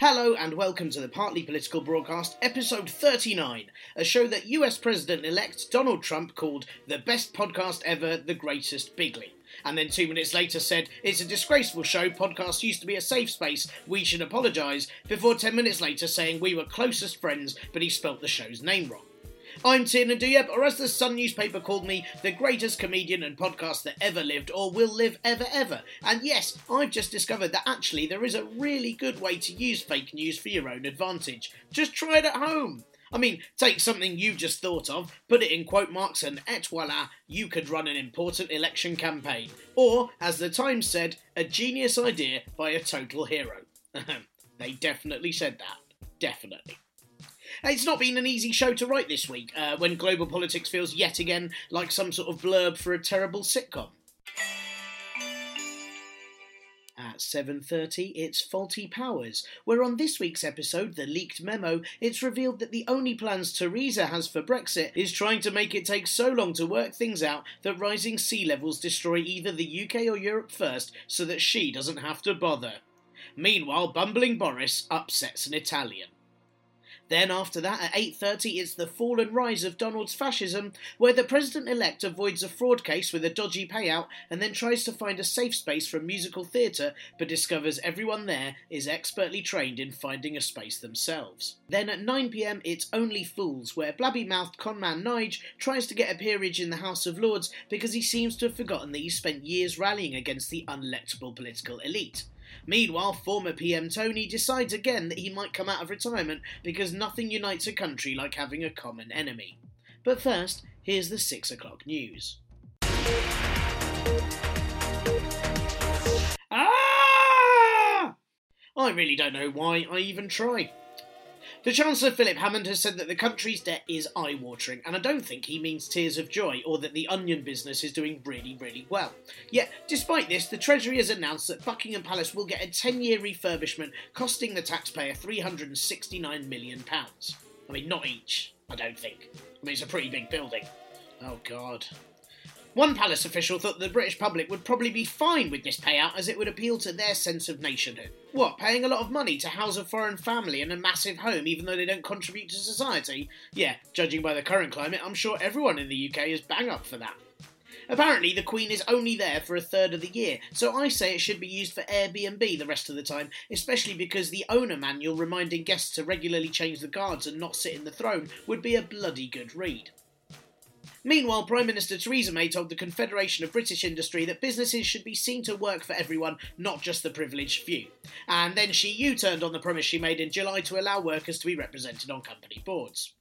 Hello and welcome to the Partly Political Broadcast, episode 39, a show that US President elect Donald Trump called the best podcast ever, the greatest bigly. And then two minutes later said, It's a disgraceful show, podcast used to be a safe space, we should apologise, before 10 minutes later saying we were closest friends, but he spelt the show's name wrong. I'm Tiernan Douieb, or as the Sun newspaper called me, the greatest comedian and podcast that ever lived or will live ever ever. And yes, I've just discovered that actually there is a really good way to use fake news for your own advantage. Just try it at home. I mean, take something you just thought of, put it in quote marks, and et voila, you could run an important election campaign. Or, as the Times said, a genius idea by a total hero. they definitely said that. Definitely. It's not been an easy show to write this week, uh, when global politics feels yet again like some sort of blurb for a terrible sitcom. At 7:30, it's Faulty Powers, where on this week's episode, The Leaked Memo, it's revealed that the only plans Theresa has for Brexit is trying to make it take so long to work things out that rising sea levels destroy either the UK or Europe first so that she doesn't have to bother. Meanwhile, bumbling Boris upsets an Italian. Then after that, at 8.30, it's the fall and rise of Donald's fascism, where the president-elect avoids a fraud case with a dodgy payout and then tries to find a safe space from musical theatre, but discovers everyone there is expertly trained in finding a space themselves. Then at 9pm, it's Only Fools, where blabby-mouthed conman Nige tries to get a peerage in the House of Lords because he seems to have forgotten that he spent years rallying against the unelectable political elite. Meanwhile, former PM Tony decides again that he might come out of retirement because nothing unites a country like having a common enemy. But first, here's the 6 o'clock news. Ah! I really don't know why I even try. The Chancellor Philip Hammond has said that the country's debt is eye watering, and I don't think he means tears of joy or that the onion business is doing really, really well. Yet, despite this, the Treasury has announced that Buckingham Palace will get a 10 year refurbishment costing the taxpayer £369 million. I mean, not each, I don't think. I mean, it's a pretty big building. Oh, God. One palace official thought the British public would probably be fine with this payout as it would appeal to their sense of nationhood. What, paying a lot of money to house a foreign family in a massive home even though they don't contribute to society? Yeah, judging by the current climate, I'm sure everyone in the UK is bang up for that. Apparently, the Queen is only there for a third of the year, so I say it should be used for Airbnb the rest of the time, especially because the owner manual reminding guests to regularly change the guards and not sit in the throne would be a bloody good read. Meanwhile, Prime Minister Theresa May told the Confederation of British Industry that businesses should be seen to work for everyone, not just the privileged few. And then she U turned on the promise she made in July to allow workers to be represented on company boards.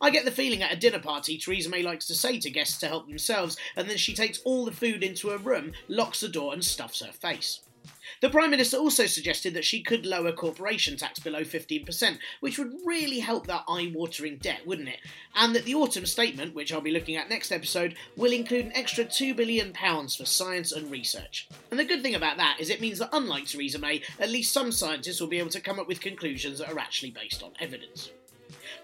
I get the feeling at a dinner party, Theresa May likes to say to guests to help themselves, and then she takes all the food into a room, locks the door, and stuffs her face. The Prime Minister also suggested that she could lower corporation tax below 15%, which would really help that eye watering debt, wouldn't it? And that the autumn statement, which I'll be looking at next episode, will include an extra £2 billion for science and research. And the good thing about that is it means that, unlike Theresa May, at least some scientists will be able to come up with conclusions that are actually based on evidence.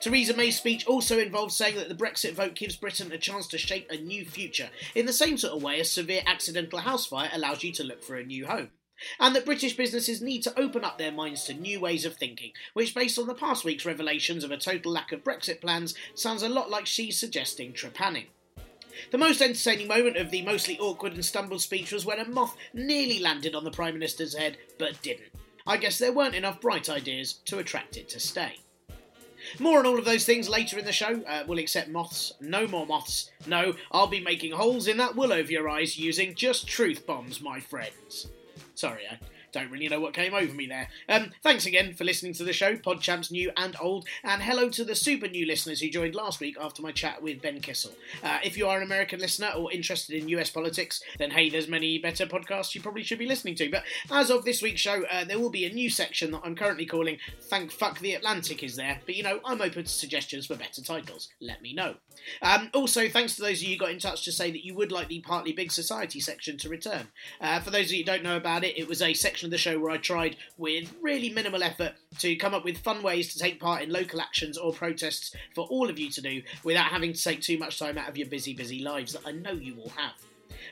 Theresa May's speech also involved saying that the Brexit vote gives Britain a chance to shape a new future, in the same sort of way a severe accidental house fire allows you to look for a new home. And that British businesses need to open up their minds to new ways of thinking, which, based on the past week's revelations of a total lack of Brexit plans, sounds a lot like she's suggesting trepanning. The most entertaining moment of the mostly awkward and stumbled speech was when a moth nearly landed on the Prime Minister's head, but didn't. I guess there weren't enough bright ideas to attract it to stay. More on all of those things later in the show. Uh, we'll accept moths. No more moths. No, I'll be making holes in that wool over your eyes using just truth bombs, my friends. Sorry, I don't really know what came over me there. Um, thanks again for listening to the show, PodChamps new and old, and hello to the super new listeners who joined last week after my chat with Ben Kissel. Uh, if you are an American listener or interested in US politics, then hey, there's many better podcasts you probably should be listening to. But as of this week's show, uh, there will be a new section that I'm currently calling Thank Fuck the Atlantic is there, but you know, I'm open to suggestions for better titles. Let me know. Um, also, thanks to those of you who got in touch to say that you would like the Partly Big Society section to return. Uh, for those of you who don't know about it, it was a section of the show where I tried, with really minimal effort, to come up with fun ways to take part in local actions or protests for all of you to do without having to take too much time out of your busy, busy lives that I know you all have.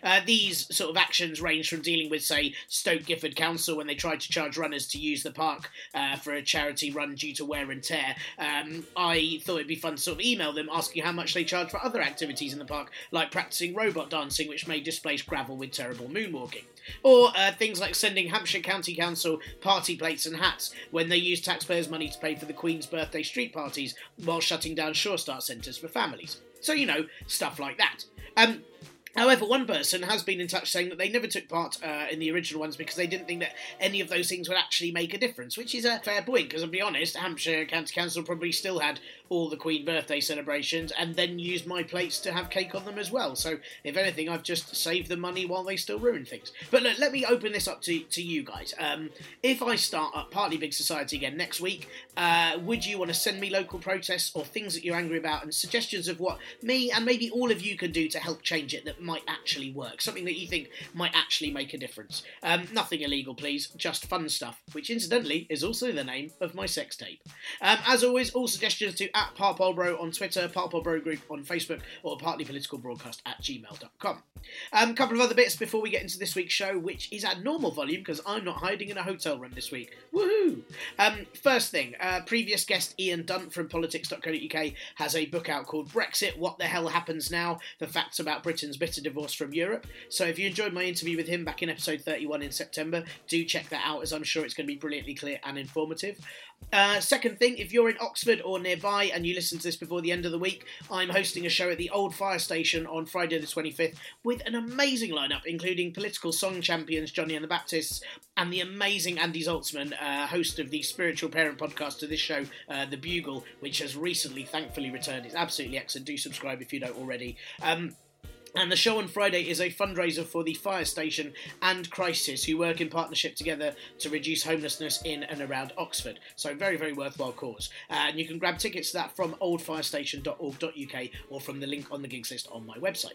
Uh, these sort of actions range from dealing with, say, Stoke Gifford Council when they tried to charge runners to use the park uh, for a charity run due to wear and tear. Um, I thought it'd be fun to sort of email them asking how much they charge for other activities in the park, like practicing robot dancing, which may displace gravel with terrible moonwalking. Or uh, things like sending Hampshire County Council party plates and hats when they use taxpayers' money to pay for the Queen's birthday street parties while shutting down Sure Start centres for families. So, you know, stuff like that. Um, However, one person has been in touch saying that they never took part uh, in the original ones because they didn't think that any of those things would actually make a difference, which is a fair point. Because, I'll be honest, Hampshire County Council probably still had all the Queen birthday celebrations and then used my plates to have cake on them as well. So, if anything, I've just saved the money while they still ruin things. But look, let me open this up to, to you guys. Um, if I start up Partly Big Society again next week, uh, would you want to send me local protests or things that you're angry about and suggestions of what me and maybe all of you can do to help change it that might actually work? Something that you think might actually make a difference. Um, nothing illegal, please, just fun stuff, which incidentally is also the name of my sex tape. Um, as always, all suggestions to at Parpolbro on Twitter, Parpolbro Group on Facebook, or partlypoliticalbroadcast at gmail.com. A um, couple of other bits before we get into this week's show, which is at normal volume because I'm not hiding in a hotel room this week. Woohoo! Um, first thing, uh, previous guest Ian Dunt from politics.co.uk has a book out called Brexit What the Hell Happens Now? The Facts About Britain's Bitter Divorce from Europe. So if you enjoyed my interview with him back in episode 31 in September, do check that out as I'm sure it's going to be brilliantly clear and informative. Uh, second thing, if you're in Oxford or nearby and you listen to this before the end of the week, I'm hosting a show at the Old Fire Station on Friday the 25th with an amazing lineup, including political song champions Johnny and the Baptists and the amazing Andy Zaltzman, uh, host of the spiritual parent podcast to this show, uh, The Bugle, which has recently, thankfully, returned. It's absolutely excellent. Do subscribe if you don't already. Um, and the show on Friday is a fundraiser for the Fire Station and Crisis, who work in partnership together to reduce homelessness in and around Oxford. So, very, very worthwhile cause. And you can grab tickets to that from oldfirestation.org.uk or from the link on the gigs list on my website.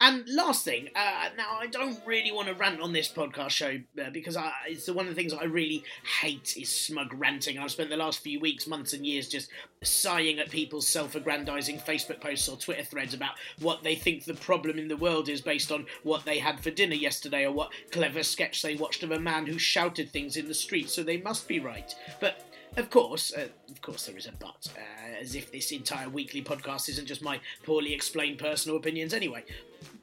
And last thing, uh, now I don't really want to rant on this podcast show uh, because I, it's one of the things I really hate is smug ranting. I've spent the last few weeks, months, and years just sighing at people's self-aggrandizing Facebook posts or Twitter threads about what they think the problem in the world is based on what they had for dinner yesterday or what clever sketch they watched of a man who shouted things in the street, so they must be right. But of course, uh, of course, there is a but, uh, as if this entire weekly podcast isn't just my poorly explained personal opinions anyway.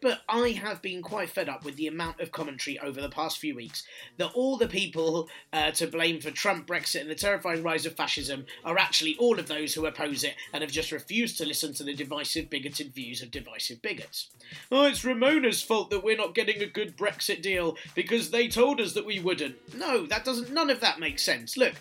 But I have been quite fed up with the amount of commentary over the past few weeks that all the people uh, to blame for Trump, Brexit, and the terrifying rise of fascism are actually all of those who oppose it and have just refused to listen to the divisive, bigoted views of divisive bigots. Oh, it's Remoaners' fault that we're not getting a good Brexit deal because they told us that we wouldn't. No, that doesn't. None of that makes sense. Look.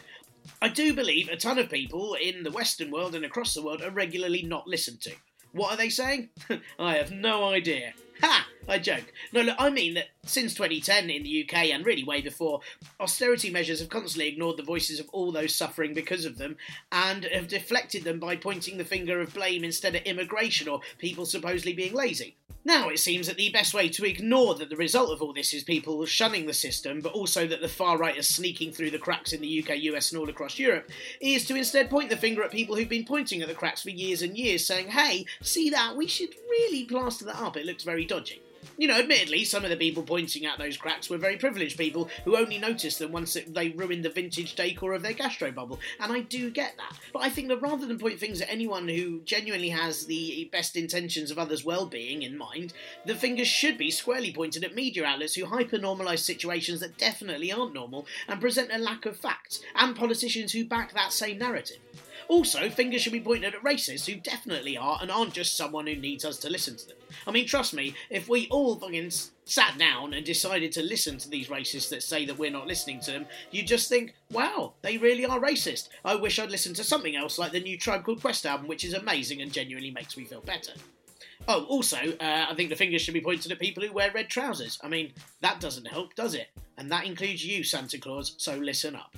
I do believe a ton of people in the Western world and across the world are regularly not listened to. What are they saying? I have no idea. Ha! I joke. No, look, I mean that since 2010 in the UK and really way before, austerity measures have constantly ignored the voices of all those suffering because of them and have deflected them by pointing the finger of blame instead of immigration or people supposedly being lazy. Now, it seems that the best way to ignore that the result of all this is people shunning the system, but also that the far right is sneaking through the cracks in the UK, US, and all across Europe, is to instead point the finger at people who've been pointing at the cracks for years and years, saying, hey, see that? We should really plaster that up. It looks very dodgy. You know, admittedly, some of the people pointing out those cracks were very privileged people who only noticed them once they ruined the vintage decor of their gastro bubble, and I do get that. But I think that rather than point fingers at anyone who genuinely has the best intentions of others' well-being in mind, the fingers should be squarely pointed at media outlets who hyper-normalise situations that definitely aren't normal and present a lack of facts, and politicians who back that same narrative. Also, fingers should be pointed at racists who definitely are and aren't just someone who needs us to listen to them. I mean, trust me, if we all fucking sat down and decided to listen to these racists that say that we're not listening to them, you'd just think, wow, they really are racist. I wish I'd listened to something else like the new Tribe Called Quest album, which is amazing and genuinely makes me feel better. Oh, also, uh, I think the fingers should be pointed at people who wear red trousers. I mean, that doesn't help, does it? And that includes you, Santa Claus, so listen up.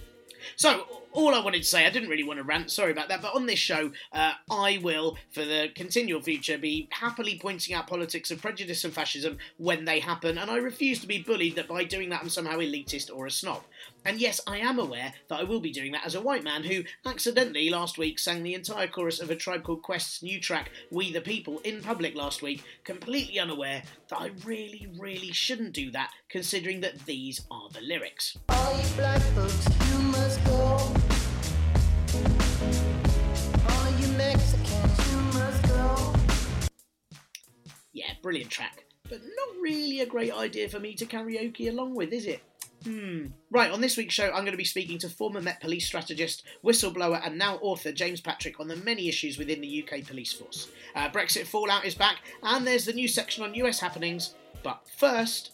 So, all I wanted to say, I didn't really want to rant, sorry about that, but on this show, uh, I will, for the continual future, be happily pointing out politics of prejudice and fascism when they happen, and I refuse to be bullied that by doing that I'm somehow elitist or a snob. And yes, I am aware that I will be doing that as a white man who accidentally last week sang the entire chorus of a Tribe Called Quest's new track, We the People, in public last week, completely unaware that I really, really shouldn't do that, considering that these are the lyrics. Yeah, brilliant track. But not really a great idea for me to karaoke along with, is it? Hmm. Right, on this week's show, I'm going to be speaking to former Met Police strategist, whistleblower, and now author James Patrick on the many issues within the UK police force. Uh, Brexit fallout is back, and there's the new section on US happenings. But first,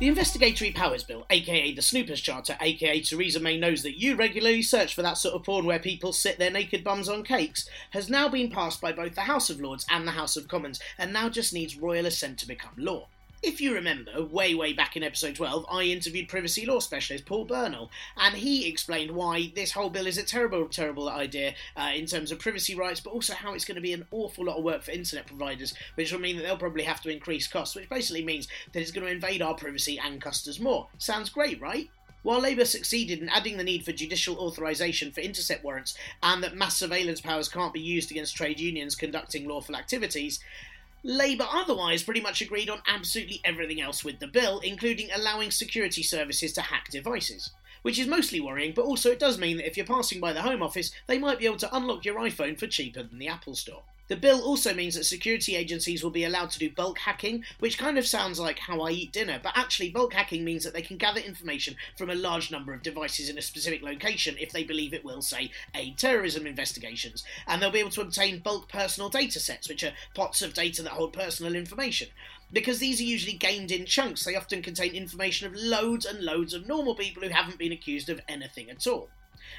the Investigatory Powers Bill, aka the Snoopers Charter, aka Theresa May knows that you regularly search for that sort of porn where people sit their naked bums on cakes, has now been passed by both the House of Lords and the House of Commons, and now just needs royal assent to become law. If you remember, way, way back in episode 12, I interviewed privacy law specialist Paul Bernal, and he explained why this whole bill is a terrible, terrible idea uh, in terms of privacy rights, but also how it's going to be an awful lot of work for internet providers, which will mean that they'll probably have to increase costs, which basically means that it's going to invade our privacy and cost us more. Sounds great, right? While Labour succeeded in adding the need for judicial authorisation for intercept warrants and that mass surveillance powers can't be used against trade unions conducting lawful activities, Labour otherwise pretty much agreed on absolutely everything else with the bill, including allowing security services to hack devices. Which is mostly worrying, but also it does mean that if you're passing by the Home Office, they might be able to unlock your iPhone for cheaper than the Apple Store. The bill also means that security agencies will be allowed to do bulk hacking, which kind of sounds like how I eat dinner, but actually, bulk hacking means that they can gather information from a large number of devices in a specific location if they believe it will, say, aid terrorism investigations. And they'll be able to obtain bulk personal data sets, which are pots of data that hold personal information. Because these are usually gained in chunks, they often contain information of loads and loads of normal people who haven't been accused of anything at all.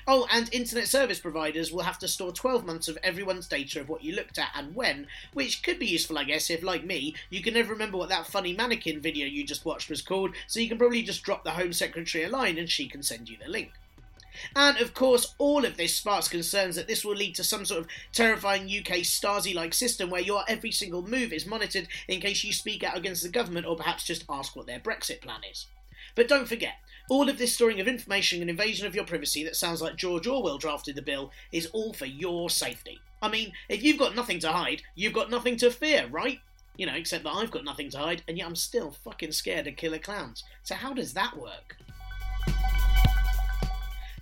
Oh, and internet service providers will have to store 12 months of everyone's data of what you looked at and when, which could be useful, I guess, if, like me, you can never remember what that funny mannequin video you just watched was called, so you can probably just drop the Home Secretary a line and she can send you the link. And of course, all of this sparks concerns that this will lead to some sort of terrifying UK Stasi like system where your every single move is monitored in case you speak out against the government or perhaps just ask what their Brexit plan is. But don't forget, all of this storing of information and invasion of your privacy that sounds like George Orwell drafted the bill is all for your safety. I mean, if you've got nothing to hide, you've got nothing to fear, right? You know, except that I've got nothing to hide, and yet I'm still fucking scared of killer clowns. So how does that work?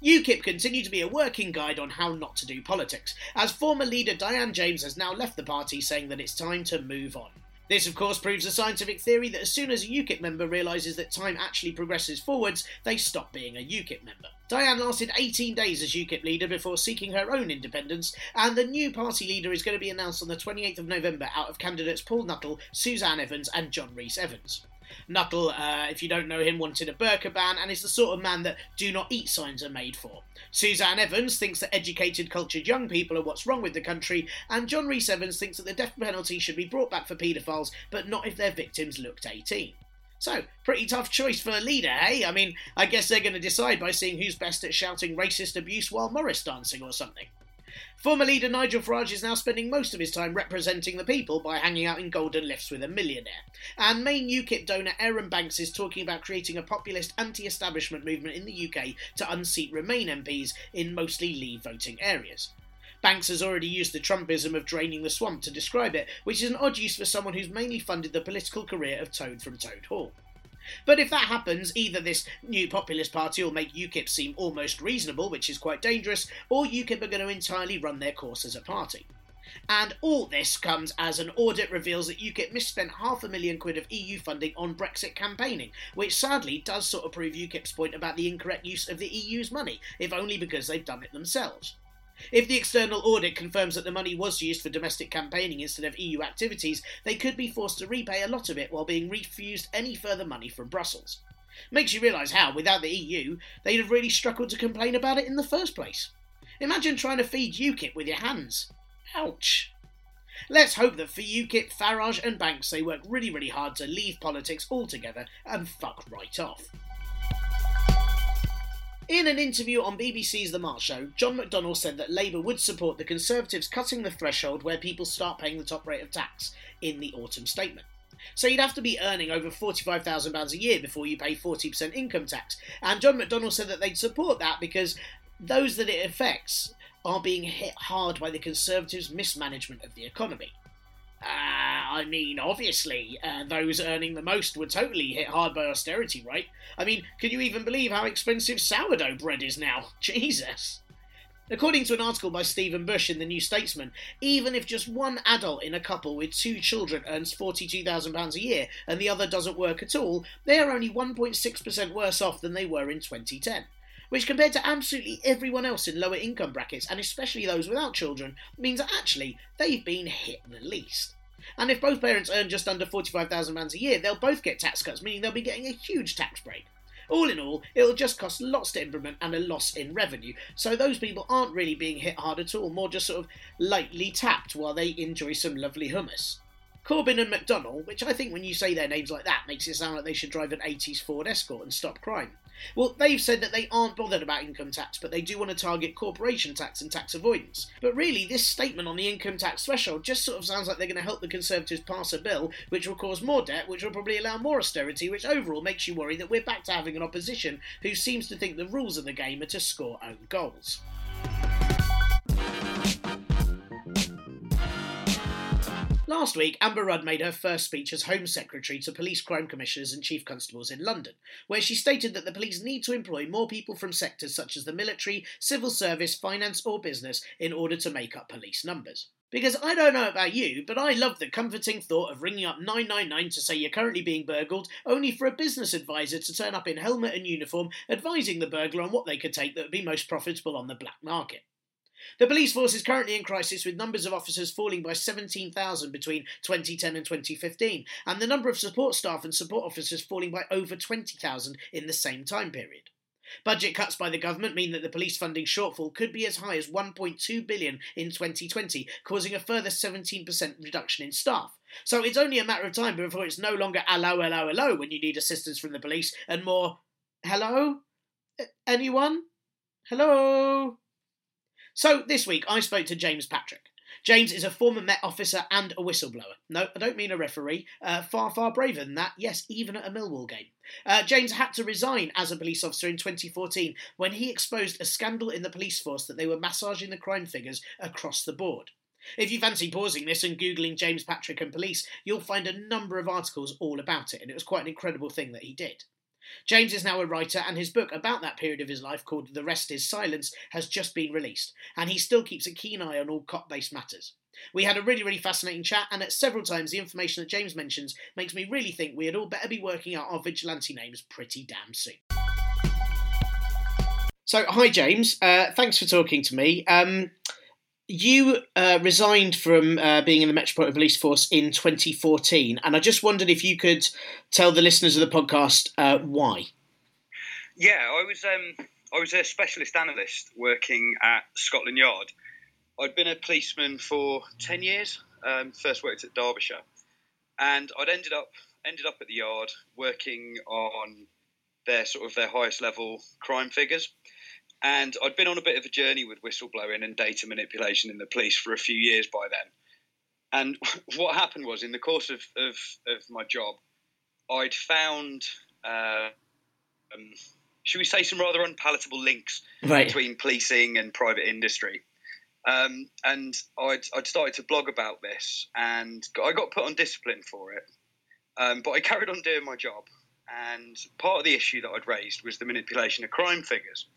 UKIP continue to be a working guide on how not to do politics, as former leader Diane James has now left the party saying that it's time to move on. This, of course, proves the scientific theory that as soon as a UKIP member realises that time actually progresses forwards, they stop being a UKIP member. Diane lasted 18 days as UKIP leader before seeking her own independence, and the new party leader is going to be announced on the 28th of November out of candidates Paul Nuttall, Suzanne Evans, and John Rees-Evans. Nuttall, uh, if you don't know him, wanted a burqa ban and is the sort of man that do not eat signs are made for. Suzanne Evans thinks that educated, cultured young people are what's wrong with the country, and John Rees-Evans thinks that the death penalty should be brought back for paedophiles, but not if their victims looked 18. So, pretty tough choice for a leader, eh? I mean, I guess they're going to decide by seeing who's best at shouting racist abuse while Morris dancing or something. Former leader Nigel Farage is now spending most of his time representing the people by hanging out in golden lifts with a millionaire. And main UKIP donor Arron Banks is talking about creating a populist anti establishment movement in the UK to unseat Remain MPs in mostly Leave voting areas. Banks has already used the Trumpism of draining the swamp to describe it, which is an odd use for someone who's mainly funded the political career of Toad from Toad Hall. But if that happens, either this new populist party will make UKIP seem almost reasonable, which is quite dangerous, or UKIP are going to entirely run their course as a party. And all this comes as an audit reveals that UKIP misspent half a million quid of EU funding on Brexit campaigning, which sadly does sort of prove UKIP's point about the incorrect use of the EU's money, if only because they've done it themselves. If the external audit confirms that the money was used for domestic campaigning instead of EU activities, they could be forced to repay a lot of it while being refused any further money from Brussels. Makes you realise how, without the EU, they'd have really struggled to complain about it in the first place. Imagine trying to feed UKIP with your hands. Ouch. Let's hope that for UKIP, Farage and Banks they work really, really hard to leave politics altogether and fuck right off. In an interview on BBC's The Marr Show, John McDonnell said that Labour would support the Conservatives cutting the threshold where people start paying the top rate of tax in the autumn statement. So you'd have to be earning over £45,000 a year before you pay 40% income tax. And John McDonnell said that they'd support that because those that it affects are being hit hard by the Conservatives' mismanagement of the economy. Uh, I mean, obviously, uh, those earning the most were totally hit hard by austerity, right? I mean, can you even believe how expensive sourdough bread is now? Jesus. According to an article by Stephen Bush in the New Statesman, even if just one adult in a couple with two children earns £42,000 a year and the other doesn't work at all, they are only 1.6% worse off than they were in 2010 which compared to absolutely everyone else in lower income brackets, and especially those without children, means that actually they've been hit the least. And if both parents earn just under £45,000 a year, they'll both get tax cuts, meaning they'll be getting a huge tax break. All in all, it'll just cost lots to implement and a loss in revenue. So those people aren't really being hit hard at all, more just sort of lightly tapped while they enjoy some lovely hummus. Corbyn and McDonnell, which I think when you say their names like that makes it sound like they should drive an 80s Ford Escort and stop crime. Well, they've said that they aren't bothered about income tax, but they do want to target corporation tax and tax avoidance. But really, this statement on the income tax threshold just sort of sounds like they're going to help the Conservatives pass a bill which will cause more debt, which will probably allow more austerity, which overall makes you worry that we're back to having an opposition who seems to think the rules of the game are to score own goals. Last week, Amber Rudd made her first speech as Home Secretary to police crime commissioners and chief constables in London, where she stated that the police need to employ more people from sectors such as the military, civil service, finance, or business in order to make up police numbers. Because I don't know about you, but I love the comforting thought of ringing up 999 to say you're currently being burgled, only for a business advisor to turn up in helmet and uniform advising the burglar on what they could take that would be most profitable on the black market. The police force is currently in crisis with numbers of officers falling by 17,000 between 2010 and 2015, and the number of support staff and support officers falling by over 20,000 in the same time period. Budget cuts by the government mean that the police funding shortfall could be as high as 1.2 billion in 2020, causing a further 17% reduction in staff. So it's only a matter of time before it's no longer hello, hello, hello when you need assistance from the police and more hello? Anyone? Hello? So this week I spoke to James Patrick. James is a former Met officer and a whistleblower. No, I don't mean a referee. Uh, far, far braver than that. Yes, even at a Millwall game. Uh, James had to resign as a police officer in 2014 when he exposed a scandal in the police force that they were massaging the crime figures across the board. If you fancy pausing this and Googling James Patrick and police, you'll find a number of articles all about it, and it was quite an incredible thing that he did. James is now a writer, and his book about that period of his life, called The Rest is Silence, has just been released, and he still keeps a keen eye on all cop based matters. We had a really, really fascinating chat, and at several times the information that James mentions makes me really think we had all better be working out our vigilante names pretty damn soon. So, hi James, uh, thanks for talking to me. Um, you uh, resigned from uh, being in the Metropolitan Police Force in 2014, and I just wondered if you could tell the listeners of the podcast uh, why. Yeah, I was um, I was a specialist analyst working at Scotland Yard. I'd been a policeman for ten years. Um, first worked at Derbyshire, and I'd ended up ended up at the yard working on their sort of their highest level crime figures And I'd been on a bit of a journey with whistleblowing and data manipulation in the police for a few years by then. And what happened was, in the course of, of, of my job, I'd found, uh, um, should we say, some rather unpalatable links Right. between policing and private industry. Um, and I'd, I'd started to blog about this, and I got put on discipline for it. Um, but I carried on doing my job, and part of the issue that I'd raised was the manipulation of crime figures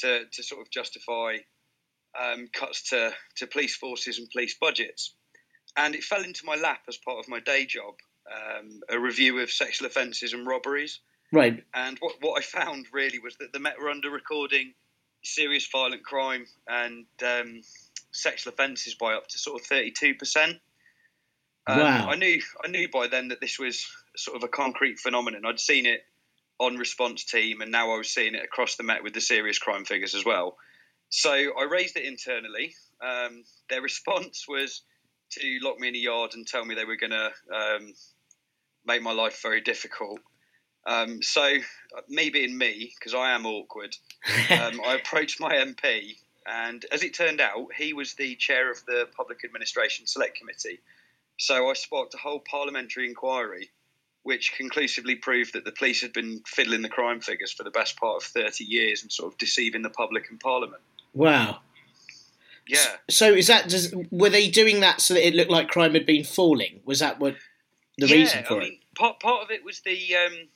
to, to sort of justify um, cuts to, to police forces and police budgets. And it fell into my lap as part of my day job, um, a review of sexual offences and robberies. Right. And what, what I found really was that the Met were under recording serious violent crime and um, sexual offences by up to sort of 32%. Um, Wow. I knew I knew by then that this was sort of a concrete phenomenon. I'd seen it on response team, and now I was seeing it across the Met with the serious crime figures as well. So I raised it internally. Um, their response was to lock me in a yard and tell me they were going to um, make my life very difficult. Um, so, uh, me being me, because I am awkward, um, I approached my MP, and as it turned out, he was the chair of the Public Administration Select Committee. So I sparked a whole parliamentary inquiry, which conclusively proved that the police had been fiddling the crime figures for the best part of 30 years and sort of deceiving the public and Parliament. wow. Yeah. So is that does were they doing that so that it looked like crime had been falling? Was that what the yeah, reason for I it? part part of it was the, um,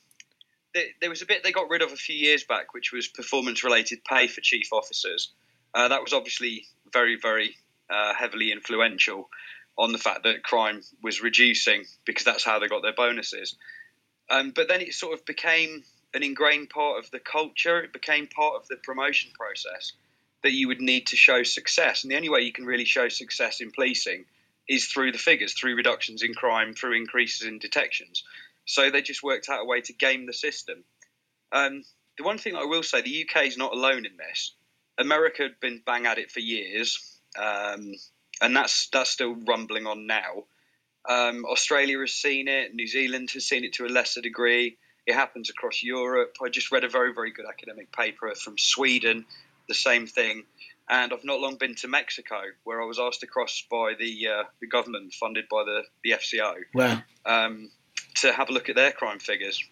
the there was a bit they got rid of a few years back, which was performance related pay for chief officers. Uh, that was obviously very very uh, heavily influential on the fact that crime was reducing because that's how they got their bonuses. Um, but then it sort of became an ingrained part of the culture. It became part of the promotion process that you would need to show success, and the only way you can really show success in policing is through the figures, through reductions in crime, through increases in detections. So they just worked out a way to game the system. Um, the one thing I will say, the UK is not alone in this. America had been bang at it for years, um, and that's that's still rumbling on now. Um, Australia has seen it. New Zealand has seen it to a lesser degree. It happens across Europe. I just read a very very good academic paper from Sweden, the same thing. And I've not long been to Mexico, where I was asked to cross by the uh, the government, funded by the the FCO, Wow. um, to have a look at their crime figures.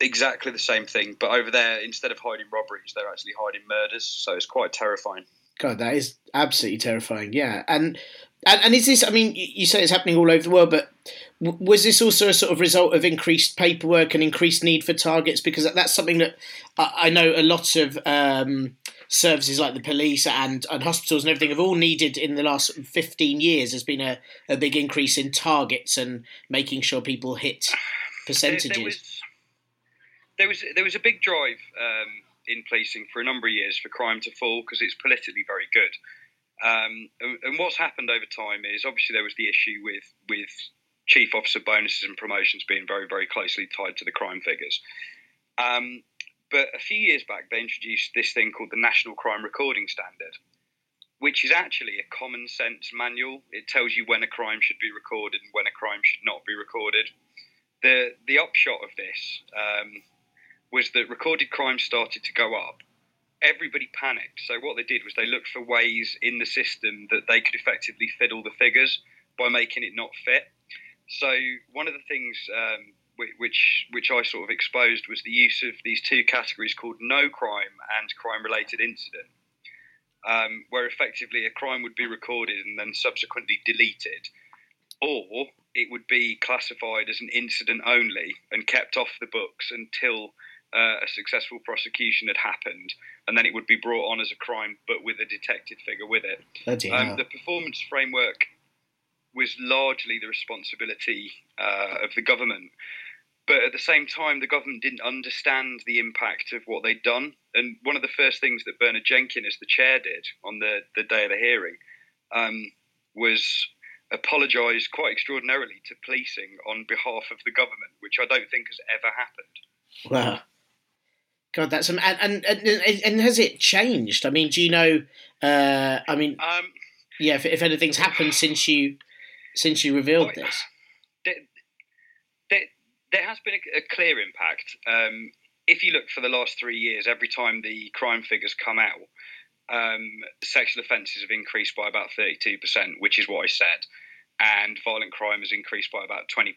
Exactly the same thing, but over there, instead of hiding robberies, they're actually hiding murders. So it's quite terrifying. God, that is absolutely terrifying. Yeah, and and, and is this? I mean, you say it's happening all over the world, but was this also a sort of result of increased paperwork and increased need for targets? Because that's something that I, know a lot of um, services like the police and, and hospitals and everything have all needed in the last fifteen years. There's been a, a big increase in targets and making sure people hit There, percentages. there was there was there was a big drive um, in policing for a number of years for crime to fall because it's politically very good. Um, and, and what's happened over time is obviously there was the issue with with chief officer bonuses and promotions being very very closely tied to the crime figures. Um, but a few years back, they introduced this thing called the National Crime Recording Standard, which is actually a common sense manual. It tells you when a crime should be recorded and when a crime should not be recorded. The the upshot of this um, was that recorded crime started to go up. Everybody panicked. So what they did was they looked for ways in the system that they could effectively fiddle the figures by making it not fit. So one of the things um, which which I sort of exposed was the use of these two categories called no crime and crime related incident, um, where effectively a crime would be recorded and then subsequently deleted, or it would be classified as an incident only and kept off the books until uh, a successful prosecution had happened, and then it would be brought on as a crime but with a detected figure with it. Bloody Um, the performance framework was largely the responsibility uh, of the government. But at the same time, the government didn't understand the impact of what they'd done. And one of the first things that Bernard Jenkin, as the chair, did on the, the day of the hearing um, was apologise quite extraordinarily to policing on behalf of the government, which I don't think has ever happened. Wow. God, that's and, and and and has it changed? I mean, do you know? Uh, I mean, Um, yeah. If, if anything's happened since you since you revealed Oh, this, there, there, there has been a, a clear impact. Um, if you look for the last three years, every time the crime figures come out, um, sexual offences have increased by about 32%, which is what I said, and violent crime has increased by about 20%,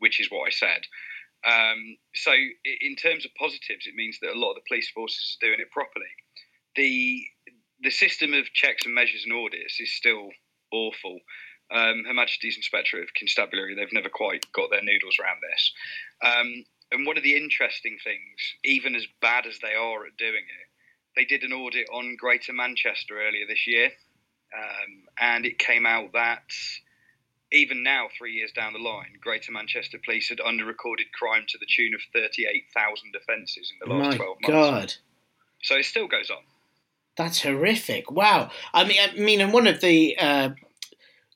which is what I said. Um, so, in terms of positives, it means that a lot of the police forces are doing it properly. The the system of checks and measures and audits is still awful. Um, Her Majesty's Inspector of Constabulary, they've never quite got their noodles around this. Um, and one of the interesting things, even as bad as they are at doing it, they did an audit on Greater Manchester earlier this year, um, and it came out that even now, three years down the line, Greater Manchester Police had under-recorded crime to the tune of 38,000 offences in the last My 12 months. God. So it still goes on. That's horrific. Wow. I mean, I mean, and one of the uh,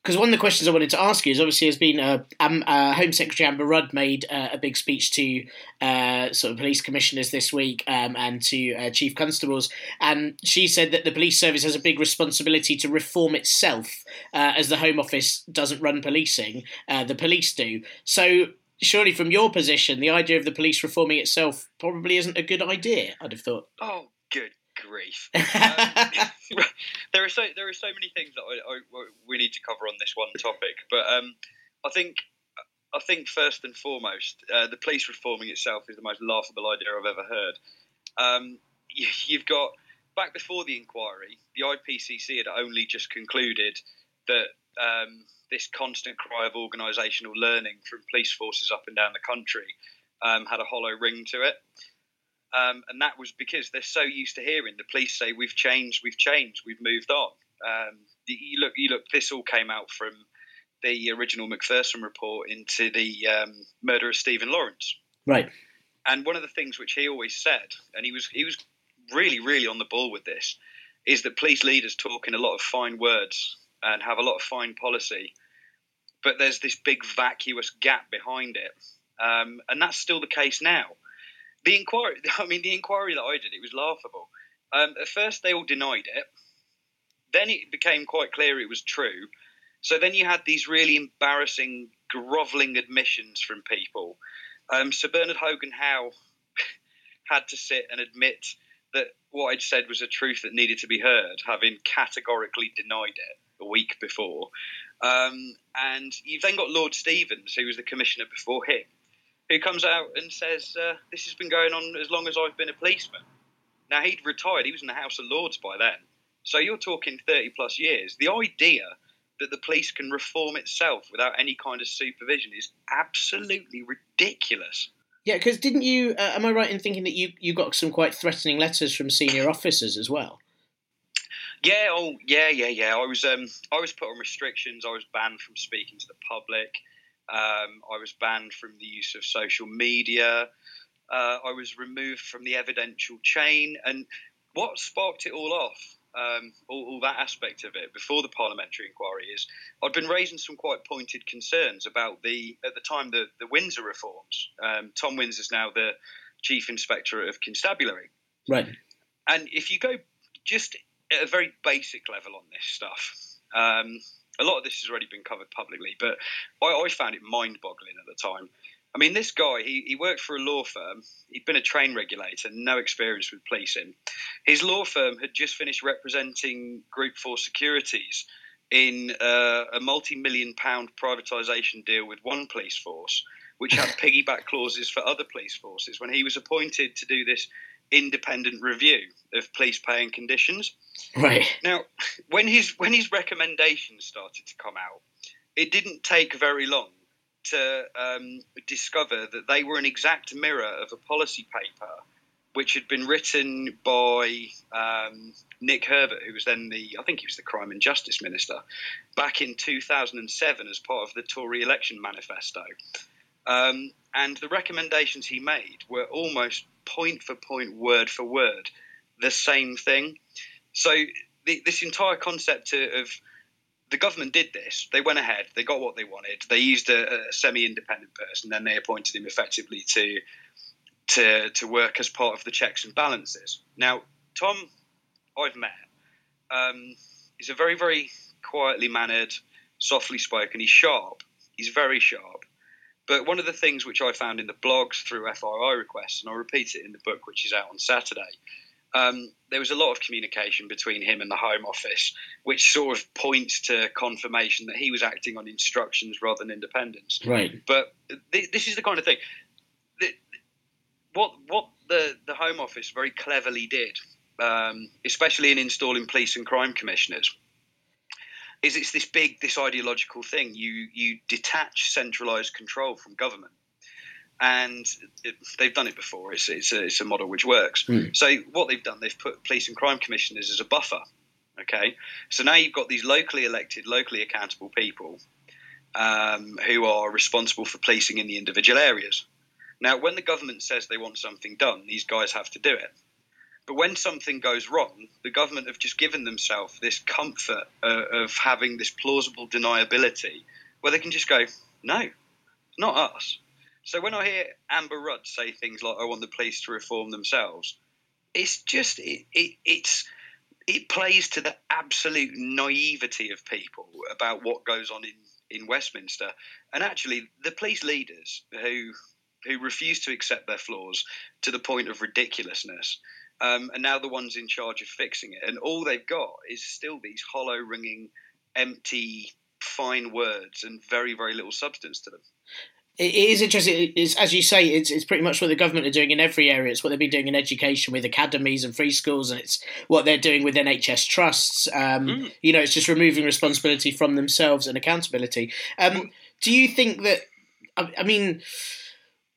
because one of the questions I wanted to ask you is obviously has been uh, um, uh, Home Secretary Amber Rudd made uh, a big speech to uh, sort of police commissioners this week um, and to uh, chief constables, and she said that the police service has a big responsibility to reform itself uh, as the Home Office doesn't run policing, the police do. So. Surely, from your position, the idea of the police reforming itself probably isn't a good idea. I'd have thought. Oh, good grief! um, there are so there are so many things that I, I, we need to cover on this one topic, but um, I think I think first and foremost, uh, the police reforming itself is the most laughable idea I've ever heard. Um, you, you've got back before the inquiry, the IPCC had only just concluded that um, this constant cry of organisational learning from police forces up and down the country um, had a hollow ring to it. Um, and that was because they're so used to hearing the police say, "We've changed, we've changed, we've moved on." Um, you look, you look. This all came out from the original Macpherson report into the um, murder of Stephen Lawrence. Right. And one of the things which he always said, and he was he was really really on the ball with this, is that police leaders talk in a lot of fine words and have a lot of fine policy, but there's this big vacuous gap behind it, um, and that's still the case now the inquiry. I mean, the inquiry that I did, it was laughable. Um, at first, they all denied it. Then it became quite clear it was true. So then you had these really embarrassing, grovelling admissions from people. Um, Sir Bernard Hogan Howe had to sit and admit that what I'd said was a truth that needed to be heard, having categorically denied it a week before. Um, and you've then got Lord Stevens, who was the commissioner before him, who comes out and says, uh, This has been going on as long as I've been a policeman. Now, he'd retired, he was in the House of Lords by then. So you're talking 30 plus years. The idea that the police can reform itself without any kind of supervision is absolutely ridiculous. Yeah, because didn't you? Uh, am I right in thinking that you, you got some quite threatening letters from senior officers as well? Yeah, oh yeah, yeah, yeah. I was um, I was put on restrictions. I was banned from speaking to the public. Um, I was banned from the use of social media. Uh, I was removed from the evidential chain. And what sparked it all off, um, all, all, that aspect of it, before the parliamentary inquiry, is I'd been raising some quite pointed concerns about the, at the time, the, the Winsor reforms. Um, Tom Winsor is now the Chief Inspector of Constabulary. Right. And if you go just at a very basic level on this stuff, um, a lot of this has already been covered publicly, but I, I found it mind boggling at the time. I mean, this guy, he, he worked for a law firm. He'd been a train regulator, no experience with policing. His law firm had just finished representing Group 4 Securities in uh, a multi million pound privatisation deal with one police force, which had piggyback clauses for other police forces. When he was appointed to do this independent review of police pay and conditions. Right. Now, when his when his recommendations started to come out, it didn't take very long to um, discover that they were an exact mirror of a policy paper which had been written by um, Nick Herbert, who was then the, I think he was the Crime and Justice Minister, back in 2007 as part of the Tory election manifesto. Um, and the recommendations he made were almost point for point, word for word, the same thing. So the, this entire concept of the government did this. They went ahead. They got what they wanted. They used a, a semi-independent person, then they appointed him effectively to to to work as part of the checks and balances. Now, Tom, I've met. Um, he's a very very quietly mannered, softly spoken. He's sharp. He's very sharp. But one of the things which I found in the blogs through FOI requests, and I'll repeat it in the book, which is out on Saturday, um, there was a lot of communication between him and the Home Office, which sort of points to confirmation that he was acting on instructions rather than independence. Right. But th- this is the kind of thing. that what what the the Home Office very cleverly did, um, especially in installing police and crime commissioners, is it's this big this ideological thing. You you detach centralised control from government and it, they've done it before. It's, it's, a, it's a model which works. Mm. So what they've done, they've put police and crime commissioners as a buffer. Okay, so now you've got these locally elected, locally accountable people um, who are responsible for policing in the individual areas. Now, when the government says they want something done, these guys have to do it. But when something goes wrong, the government have just given themselves this comfort uh, of having this plausible deniability where they can just go, no, not us. So when I hear Amber Rudd say things like, I want the police to reform themselves, it's just, it, it, it's, it plays to the absolute naivety of people about what goes on in, in Westminster. And actually, the police leaders who, who refuse to accept their flaws to the point of ridiculousness um, and now the ones in charge of fixing it. And all they've got is still these hollow, ringing, empty, fine words and very, very little substance to them it is interesting. It's, as you say, it's, it's pretty much what the government are doing in every area. It's what they've been doing in education with academies and free schools, and it's what they're doing with NHS trusts. Um, mm. You know, it's just removing responsibility from themselves and accountability. Um, do you think that? I, I mean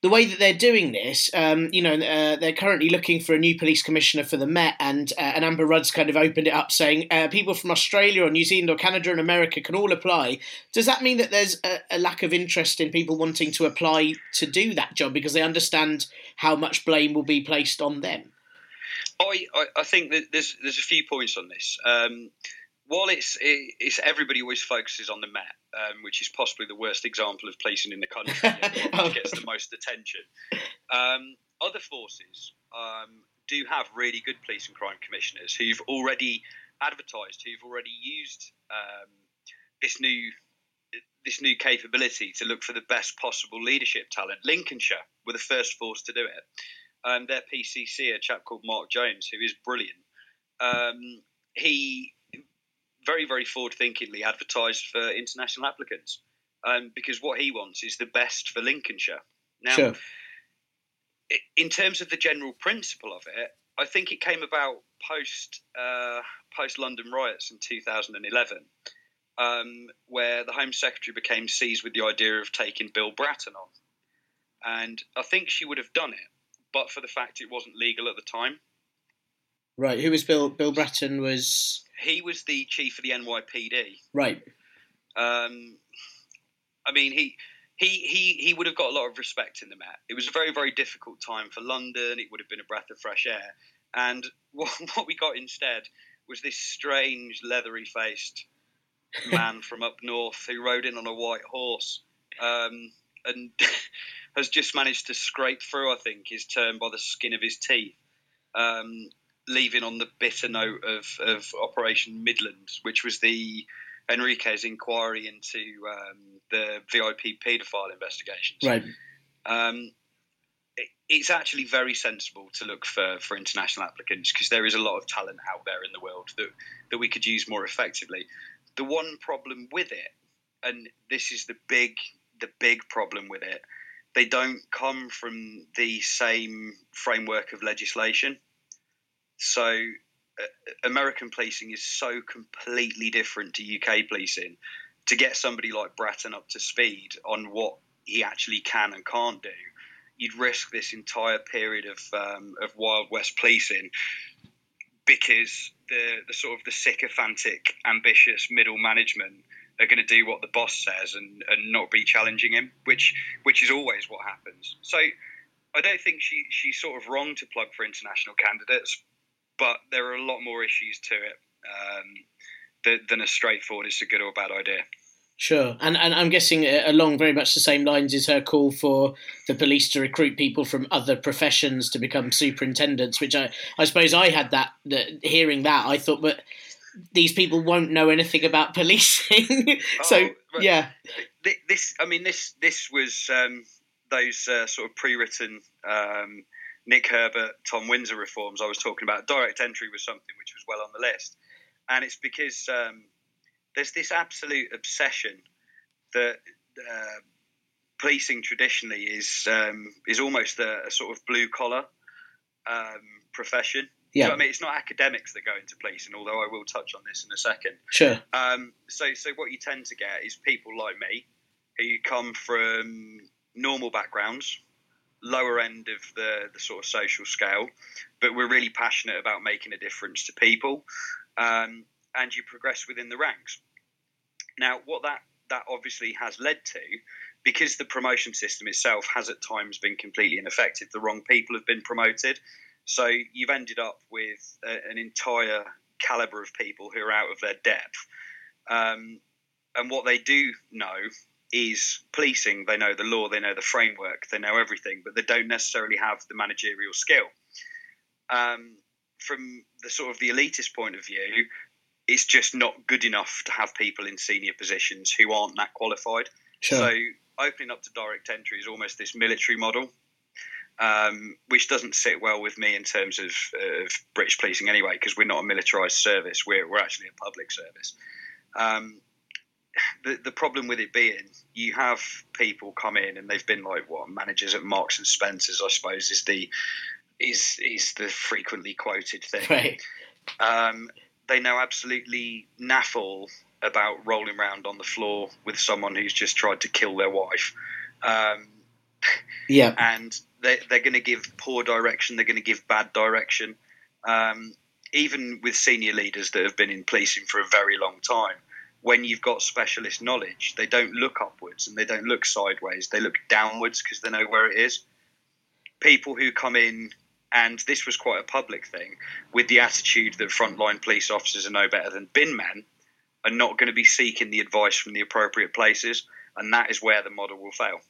the way that they're doing this, um, you know, uh, they're currently looking for a new police commissioner for the Met, and uh, and Amber Rudd's kind of opened it up, saying uh, people from Australia or New Zealand or Canada and America can all apply. Does that mean that there's a, a, lack of interest in people wanting to apply to do that job because they understand how much blame will be placed on them? I, I, think that there's there's a few points on this. Um, while it's it's everybody always focuses on the Met, um, which is possibly the worst example of policing in the country, which gets the most attention. Um, other forces um, do have really good police and crime commissioners who've already advertised, who've already used um, this new this new capability to look for the best possible leadership talent. Lincolnshire were the first force to do it. Um, their PCC, a chap called Marc Jones, who is brilliant. Um, he very, very forward thinkingly advertised for international applicants um, because what he wants is the best for Lincolnshire. Now, sure. in terms of the general principle of it, I think it came about post uh, post London riots in 2011, um, where the Home Secretary became seized with the idea of taking Bill Bratton on, and I think she would have done it, but for the fact it wasn't legal at the time. Right. Who was Bill? Bill Bratton was he was the chief of the NYPD. Right. Um, I mean, he he he he would have got a lot of respect in the Met. It was a very very difficult time for London. It would have been a breath of fresh air. And what, what we got instead was this strange leathery faced man from up north who rode in on a white horse um, and has just managed to scrape through. I think his term by the skin of his teeth. Um, leaving on the bitter note of, of Operation Midland, which was the Henriques inquiry into um, the VIP paedophile investigations. Right. Um, it, it's actually very sensible to look for, for international applicants because there is a lot of talent out there in the world that, that we could use more effectively. The one problem with it, and this is the big the big problem with it, they don't come from the same framework of legislation. So uh, American policing is so completely different to UK policing. To get somebody like Bratton up to speed on what he actually can and can't do, you'd risk this entire period of um, of Wild West policing because the the sort of the sycophantic, ambitious middle management are going to do what the boss says and, and not be challenging him, which which is always what happens. So I don't think she she's sort of wrong to plug for international candidates, but there are a lot more issues to it um, than a straightforward "it's a good or bad idea." Sure, and and I'm guessing uh, along very much the same lines is her call for the police to recruit people from other professions to become superintendents. Which I I suppose I had that, that hearing that I thought, but these people won't know anything about policing. so oh, yeah, this, I mean, this this was um, those uh, sort of pre-written um, Nick Herbert, Tom Winsor reforms I was talking about. Direct entry was something which was well on the list, and it's because um, there's this absolute obsession that uh, policing traditionally is um, is almost a, a, sort of blue collar um, profession. Yeah. So, I mean, it's not academics that go into policing, although I will touch on this in a second. Sure. Um, so, so what you tend to get is people like me who come from normal backgrounds, lower end of the, the sort of social scale, but we're really passionate about making a difference to people, um, and you progress within the ranks. Now, what that that obviously has led to, because the promotion system itself has at times been completely ineffective, the wrong people have been promoted. So you've ended up with a, an entire caliber of people who are out of their depth. Um, and what they do know is policing. They know the law, they know the framework, they know everything, but they don't necessarily have the managerial skill. Um, from the sort of the elitist point of view, it's just not good enough to have people in senior positions who aren't that qualified. Sure. So opening up to direct entry is almost this military model, um, which doesn't sit well with me in terms of, of British policing anyway, because we're not a militarised service. We're, we're actually a public service. Um, the, the problem with it being you have people come in and they've been like what managers at Marks and Spencers, I suppose, is the is is the frequently quoted thing. Right. Um, they know absolutely naffle about rolling around on the floor with someone who's just tried to kill their wife. Um, yeah, and they, they're going to give poor direction. They're going to give bad direction. Um, even with senior leaders that have been in policing for a very long time, when you've got specialist knowledge, they don't look upwards and they don't look sideways. They look downwards because they know where it is. People who come in, and this was quite a public thing, with the attitude that frontline police officers are no better than bin men, are not going to be seeking the advice from the appropriate places, and that is where the model will fail.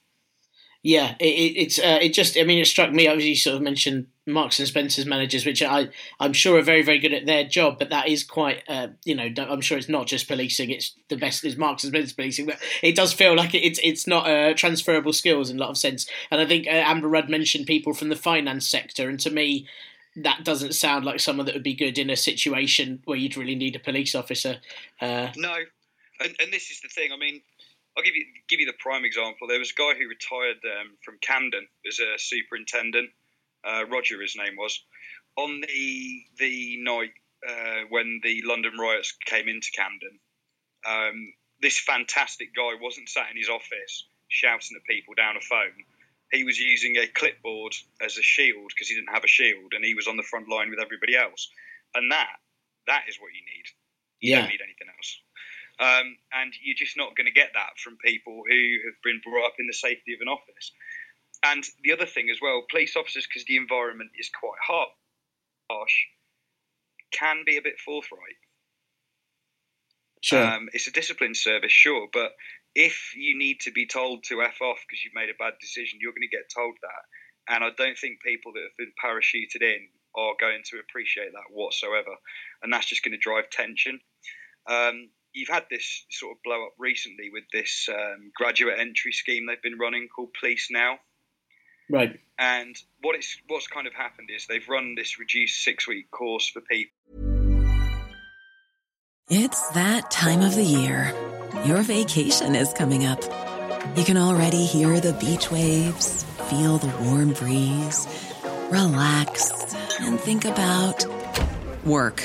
Yeah, it, it's uh, it just I mean it struck me. Obviously, you sort of mentioned Marks and Spencer's managers, which I I'm sure are very very good at their job, but that is quite uh, you know I'm sure it's not just policing. It's the best is Marks and Spencer's policing, but it does feel like it's it's not uh, transferable skills in a lot of sense. And I think uh, Amber Rudd mentioned people from the finance sector, and to me that doesn't sound like someone that would be good in a situation where you'd really need a police officer. Uh, no, and, and this is the thing. I mean, I'll give you give you the prime example. There was a guy who retired um, from Camden as a superintendent. Uh, Roger, his name was. On the the night uh, when the London riots came into Camden, um, this fantastic guy wasn't sat in his office shouting at people down a phone. He was using a clipboard as a shield because he didn't have a shield, and he was on the front line with everybody else. And that that is what you need. You yeah. don't need anything else. Um, and you're just not going to get that from people who have been brought up in the safety of an office. And the other thing as well, police officers, because the environment is quite harsh, can be a bit forthright. Sure. Um, it's a disciplined service, sure, but if you need to be told to f off because you've made a bad decision, you're going to get told that. And I don't think people that have been parachuted in are going to appreciate that whatsoever, and that's just going to drive tension. Um, you've had this sort of blow up recently with this um, graduate entry scheme they've been running called Police Now. Right. And what it's what's kind of happened is they've run this reduced six week course for people. It's that time of the year. Your vacation is coming up. You can already hear the beach waves, feel the warm breeze, relax, and think about work.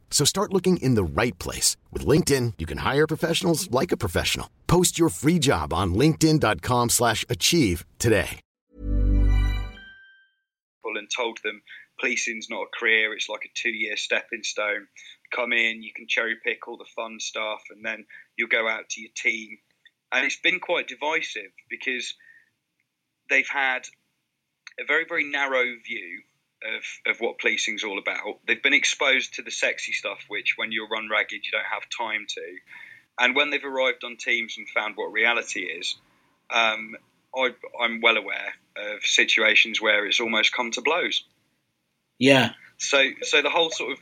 So start looking in the right place. With LinkedIn, you can hire professionals like a professional. Post your free job on linkedin.com slash achieve today. And told them policing's not a career, it's like a two-year stepping stone. Come in, you can cherry pick all the fun stuff, and then you'll go out to your team. And it's been quite divisive because they've had a very, very narrow view of, of what policing's all about. They've been exposed to the sexy stuff, which when you're run ragged, you don't have time to. And when they've arrived on teams and found what reality is, um, I, I'm well aware of situations where it's almost come to blows. Yeah. So, so the whole sort of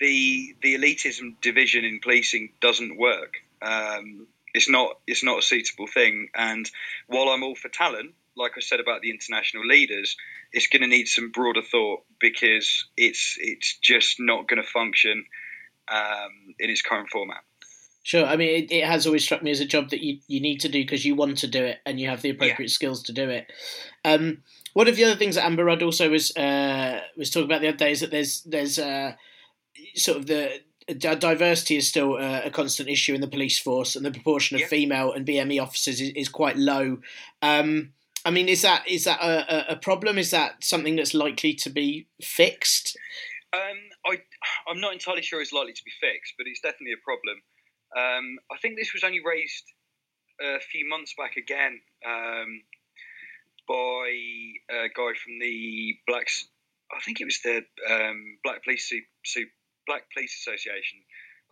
the the elitism division in policing doesn't work. Um, it's not it's not a suitable thing. And while I'm all for talent, like I said about the international leaders, it's going to need some broader thought because it's it's just not going to function um, in its current format. Sure. I mean, it, it, has always struck me as a job that you, you need to do because you want to do it and you have the appropriate yeah. skills to do it. Um, one of the other things that Amber Rudd also was uh, was talking about the other day is that there's there's uh, sort of the diversity is still a, a, constant issue in the police force, and the proportion of yeah. female and BME officers is, is quite low. Um, I mean, is that is that a, a, problem? Is that something that's likely to be fixed? Um, I I'm not entirely sure it's likely to be fixed, but it's definitely a problem. Um, I think this was only raised a few months back again um, by a guy from the Blacks. I think it was the um, Black Police Black Police Association.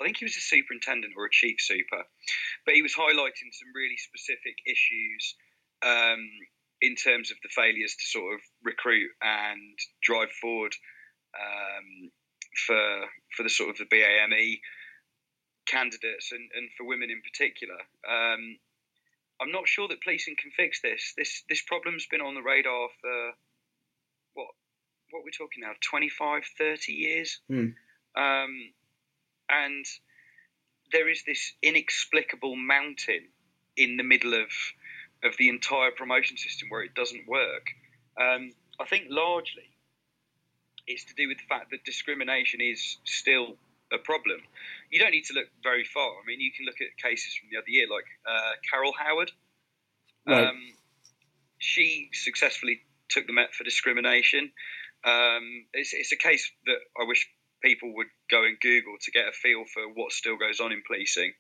I think he was a superintendent or a chief super, but he was highlighting some really specific issues um, in terms of the failures to sort of recruit and drive forward um, for for the sort of the BAME candidates and, and for women in particular. Um, I'm not sure that policing can fix this. This this problem's been on the radar for what what we're talking now 25 30 years mm. um, and there is this inexplicable mountain in the middle of of the entire promotion system where it doesn't work. Um, I think largely it's to do with the fact that discrimination is still a problem. You don't need to look very far. I mean, you can look at cases from the other year, like uh, Carol Howard. Right. Um, she successfully took the Met for discrimination. Um, it's, it's, a case that I wish people would go and Google to get a feel for what still goes on in policing.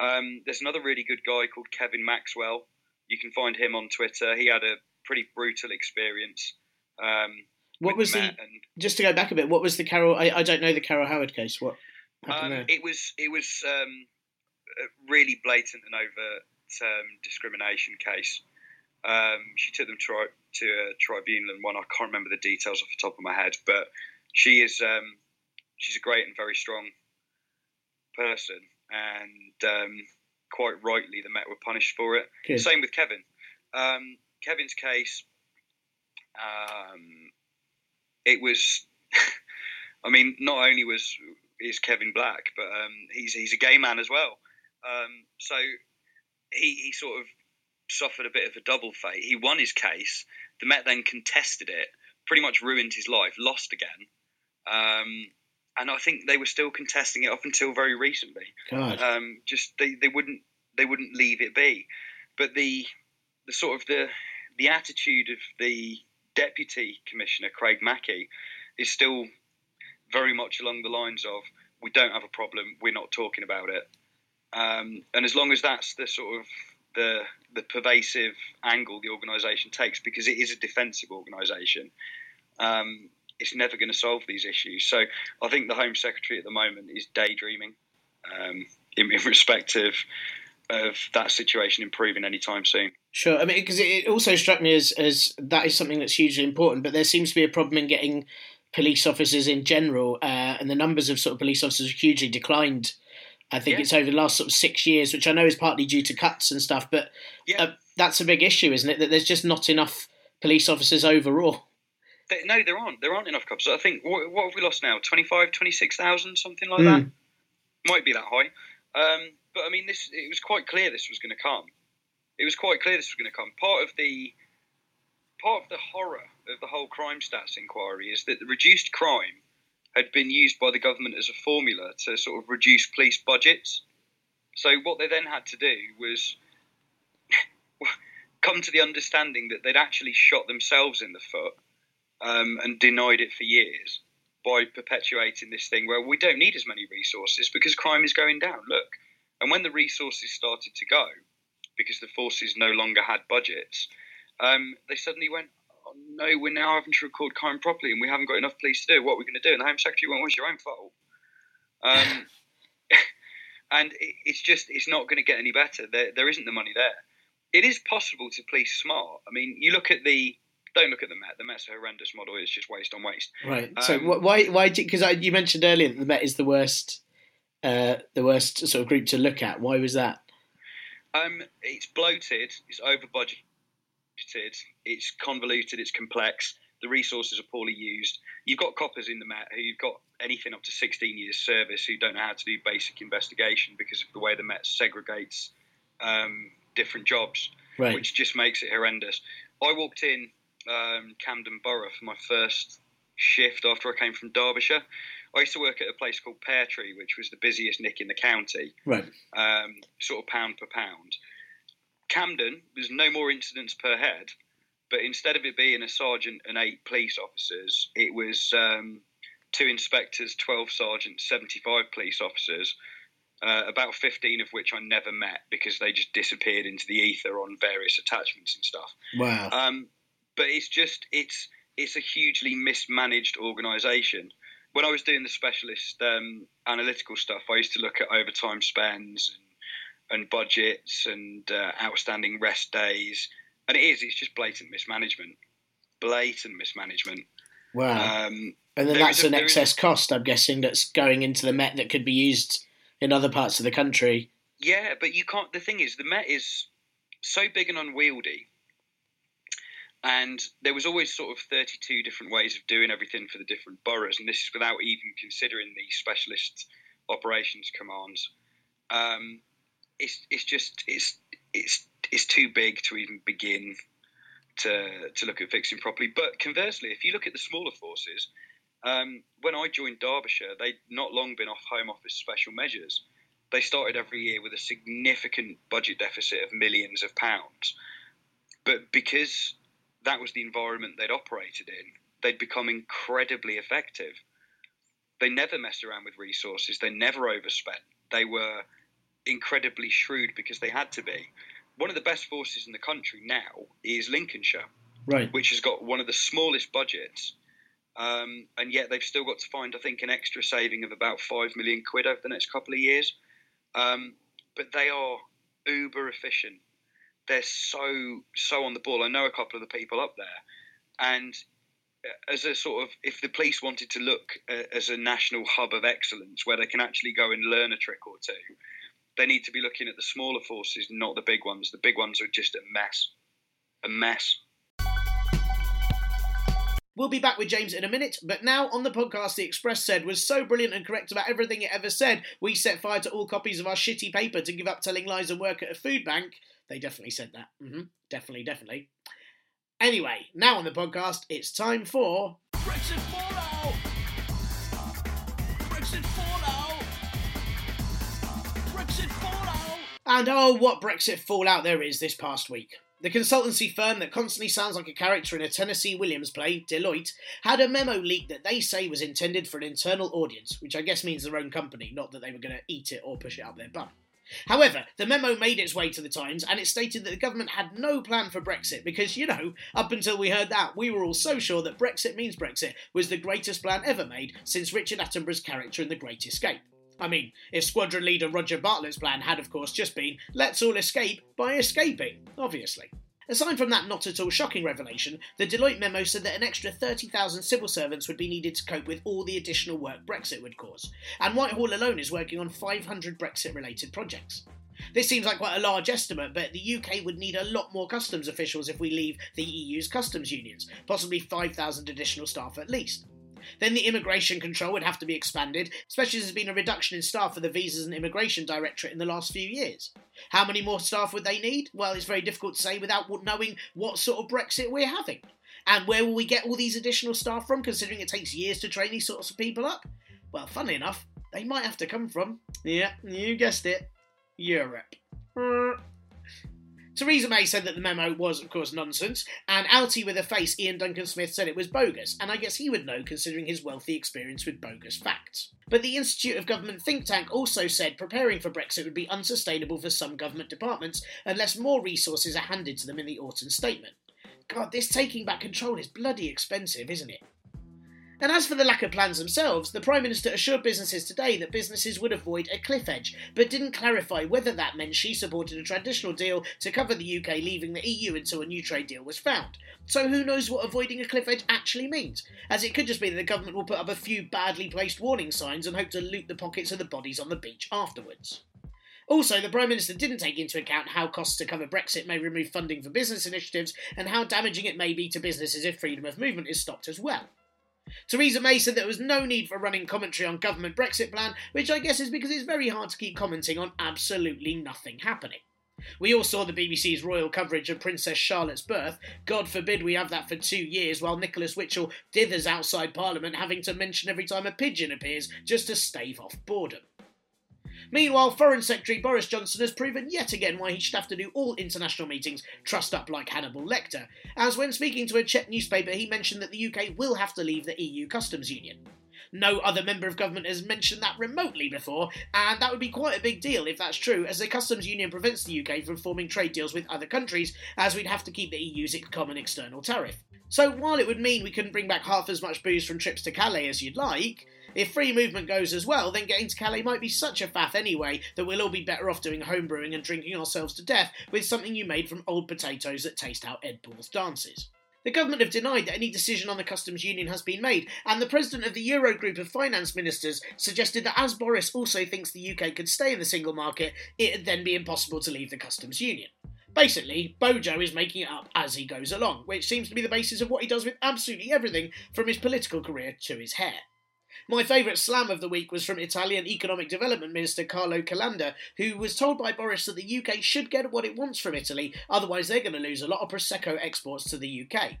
Um, there's another really good guy called Kevin Maxwell you can find him on Twitter. He had a pretty brutal experience. Um, what was the? And, just to go back a bit, what was the Carol? I, I don't know the Carol Howard case. What? Um, it was it was um, a really blatant and overt um, discrimination case. Um, she took them to, to a tribunal and one. I can't remember the details off the top of my head, but she is um, she's a great and very strong person, and quite rightly the Met were punished for it. Good. Same with Kevin. Um, Kevin's case, um, it was. I mean, not only was is Kevin black, but um, he's he's a gay man as well. Um, so he he sort of suffered a bit of a double fate. He won his case. The Met then contested it, pretty much ruined his life, lost again. And I think they were still contesting it up until very recently. Um, just they, they wouldn't they wouldn't leave it be. But the the sort of the the attitude of the deputy commissioner Craig Mackey is still very much along the lines of we don't have a problem, we're not talking about it. Um, and as long as that's the sort of the the pervasive angle the organisation takes, because it is a defensive organisation, um, it's never going to solve these issues. So I think the Home Secretary at the moment is daydreaming um, in, in, respect of, of that situation improving anytime soon. Sure. I mean, because it also struck me as, as that is something that's hugely important, but there seems to be a problem in getting police officers in general, uh, and the numbers of sort of police officers have hugely declined. I think yeah. it's over the last sort of six years, which I know is partly due to cuts and stuff, but yeah. uh, that's a big issue, isn't it? That there's just not enough police officers overall. They, no, there aren't. There aren't enough cops. I think what, what have we lost now? 25, 26,000, something like Mm. that. Might be that high. Um, but I mean, this it was quite clear this was going to come. It was quite clear this was going to come. Part of the part of the horror of the whole crime stats inquiry is that the reduced crime had been used by the government as a formula to sort of reduce police budgets. So what they then had to do was come to the understanding that they'd actually shot themselves in the foot um, and denied it for years by perpetuating this thing where we don't need as many resources because crime is going down. Look, and when the resources started to go because the forces no longer had budgets, um, they suddenly went, oh, "No, we're now having to record crime properly, and we haven't got enough police to do. What are we going to do?" And the Home Secretary went, "Well, it's your own fault." Um, and it, it's just it's not going to get any better. There, there isn't the money there. It is possible to police smart. I mean, you look at the don't look at the Met. The Met's a horrendous model. It's just waste on waste. Right. So Um, wh- why why because you mentioned earlier that the Met is the worst uh, the worst sort of group to look at. Why was that? Um, it's bloated. It's over budgeted. It's convoluted. It's complex. The resources are poorly used. You've got coppers in the Met who've got anything up to 16 years service who don't know how to do basic investigation because of the way the Met segregates um, different jobs, Right. which just makes it horrendous. I walked in um, Camden Borough for my first shift after I came from Derbyshire. I used to work at a place called Pear Tree, which was the busiest nick in the county Right. um, sort of pound per pound. Camden, there's no more incidents per head, but instead of it being a sergeant and eight police officers, it was um, two inspectors, 12 sergeants, 75 police officers, uh, about 15 of which I never met because they just disappeared into the ether on various attachments and stuff. Wow. Um, but it's just it's it's a hugely mismanaged organisation. When I was doing the specialist um, analytical stuff, I used to look at overtime spends and, and budgets and uh, outstanding rest days, and it is it's just blatant mismanagement, blatant mismanagement. wow. Um, and then that's a- an there is a- excess cost, I'm guessing, that's going into the Met that could be used in other parts of the country. Yeah, but you can't. The thing is, the Met is so big and unwieldy, and there was always sort of thirty-two different ways of doing everything for the different boroughs, and this is without even considering the specialist operations commands. Um, it's it's just it's it's it's too big to even begin to to look at fixing properly. But conversely, if you look at the smaller forces, um, when I joined Derbyshire, they'd not long been off Home Office special measures they started every year with a significant budget deficit of millions of pounds. But because that was the environment they'd operated in, they'd become incredibly effective. They never messed around with resources, they never overspent. They were incredibly shrewd because they had to be. One of the best forces in the country now is Lincolnshire Right. which has got one of the smallest budgets, um, and yet they've still got to find, I think, an extra saving of about five million quid over the next couple of years. Um, but they are uber efficient. They're so so on the ball. I know a couple of the people up there, and uh, as a sort of, if the police wanted to look uh, as a national hub of excellence where they can actually go and learn a trick or two, they need to be looking at the smaller forces, not the big ones. The big ones are just a mess, a mess. We'll be back with James in a minute, but now on the podcast, The Express said was so brilliant and correct about everything it ever said, we set fire to all copies of our shitty paper to give up telling lies and work at a food bank. They definitely said that. hmm Definitely, definitely. Anyway, now on the podcast, it's time for. Brexit fallout! Brexit fallout! Brexit fallout! And oh, what Brexit fallout there is this past week. The consultancy firm that constantly sounds like a character in a Tennessee Williams play, Deloitte, had a memo leaked that they say was intended for an internal audience, which I guess means their own company, not that they were going to eat it or push it up their bum. However, the memo made its way to the Times and it stated that the government had no plan for Brexit because, you know, up until we heard that, we were all so sure that Brexit means Brexit was the greatest plan ever made since Richard Attenborough's character in The Great Escape. I mean, if squadron leader Roger Bartlett's plan had, of course, just been let's all escape by escaping, obviously. Aside from that not at all shocking revelation, the Deloitte memo said that an extra 30,000 civil servants would be needed to cope with all the additional work Brexit would cause, and Whitehall alone is working on 500 Brexit related projects. This seems like quite a large estimate, but the UK would need a lot more customs officials if we leave the EU's customs unions, possibly 5,000 additional staff at least. Then the immigration control would have to be expanded, especially as there's been a reduction in staff for the Visas and Immigration Directorate in the last few years. How many more staff would they need? Well, it's very difficult to say without knowing what sort of Brexit we're having. And where will we get all these additional staff from, considering it takes years to train these sorts of people up? Well, funnily enough, they might have to come from, yeah, you guessed it, Europe. Theresa May said that the memo was, of course, nonsense, and outie with a face Iain Duncan Smith said it was bogus, and I guess he would know considering his wealthy experience with bogus facts. But the Institute of Government think tank also said preparing for Brexit would be unsustainable for some government departments unless more resources are handed to them in the autumn statement. God, this taking back control is bloody expensive, isn't it? And as for the lack of plans themselves, the Prime Minister assured businesses today that businesses would avoid a cliff edge, but didn't clarify whether that meant she supported a traditional deal to cover the UK leaving the EU until a new trade deal was found. So who knows what avoiding a cliff edge actually means, as it could just be that the government will put up a few badly placed warning signs and hope to loot the pockets of the bodies on the beach afterwards. Also, the Prime Minister didn't take into account how costs to cover Brexit may remove funding for business initiatives and how damaging it may be to businesses if freedom of movement is stopped as well. Theresa May said there was no need for running commentary on government Brexit plan, which I guess is because it's very hard to keep commenting on absolutely nothing happening. We all saw the BBC's royal coverage of Princess Charlotte's birth. God forbid we have that for two years while Nicholas Witchell dithers outside Parliament having to mention every time a pigeon appears just to stave off boredom. Meanwhile, Foreign Secretary Boris Johnson has proven yet again why he should have to do all international meetings trussed up like Hannibal Lecter, as when speaking to a Czech newspaper, he mentioned that the UK will have to leave the EU customs union. No other member of government has mentioned that remotely before, and that would be quite a big deal if that's true, as the customs union prevents the UK from forming trade deals with other countries, as we'd have to keep the EU's common external tariff. So while it would mean we couldn't bring back half as much booze from trips to Calais as you'd like, if free movement goes as well, then getting to Calais might be such a faff anyway that we'll all be better off doing home brewing and drinking ourselves to death with something you made from old potatoes that taste how Ed Balls dances. The government have denied that any decision on the customs union has been made, and the president of the Eurogroup of finance ministers suggested that as Boris also thinks the UK could stay in the single market, it'd then be impossible to leave the customs union. Basically, Bojo is making it up as he goes along, which seems to be the basis of what he does with absolutely everything from his political career to his hair. My favourite slam of the week was from Italian Economic Development Minister Carlo Calenda, who was told by Boris that the UK should get what it wants from Italy, otherwise they're going to lose a lot of Prosecco exports to the UK.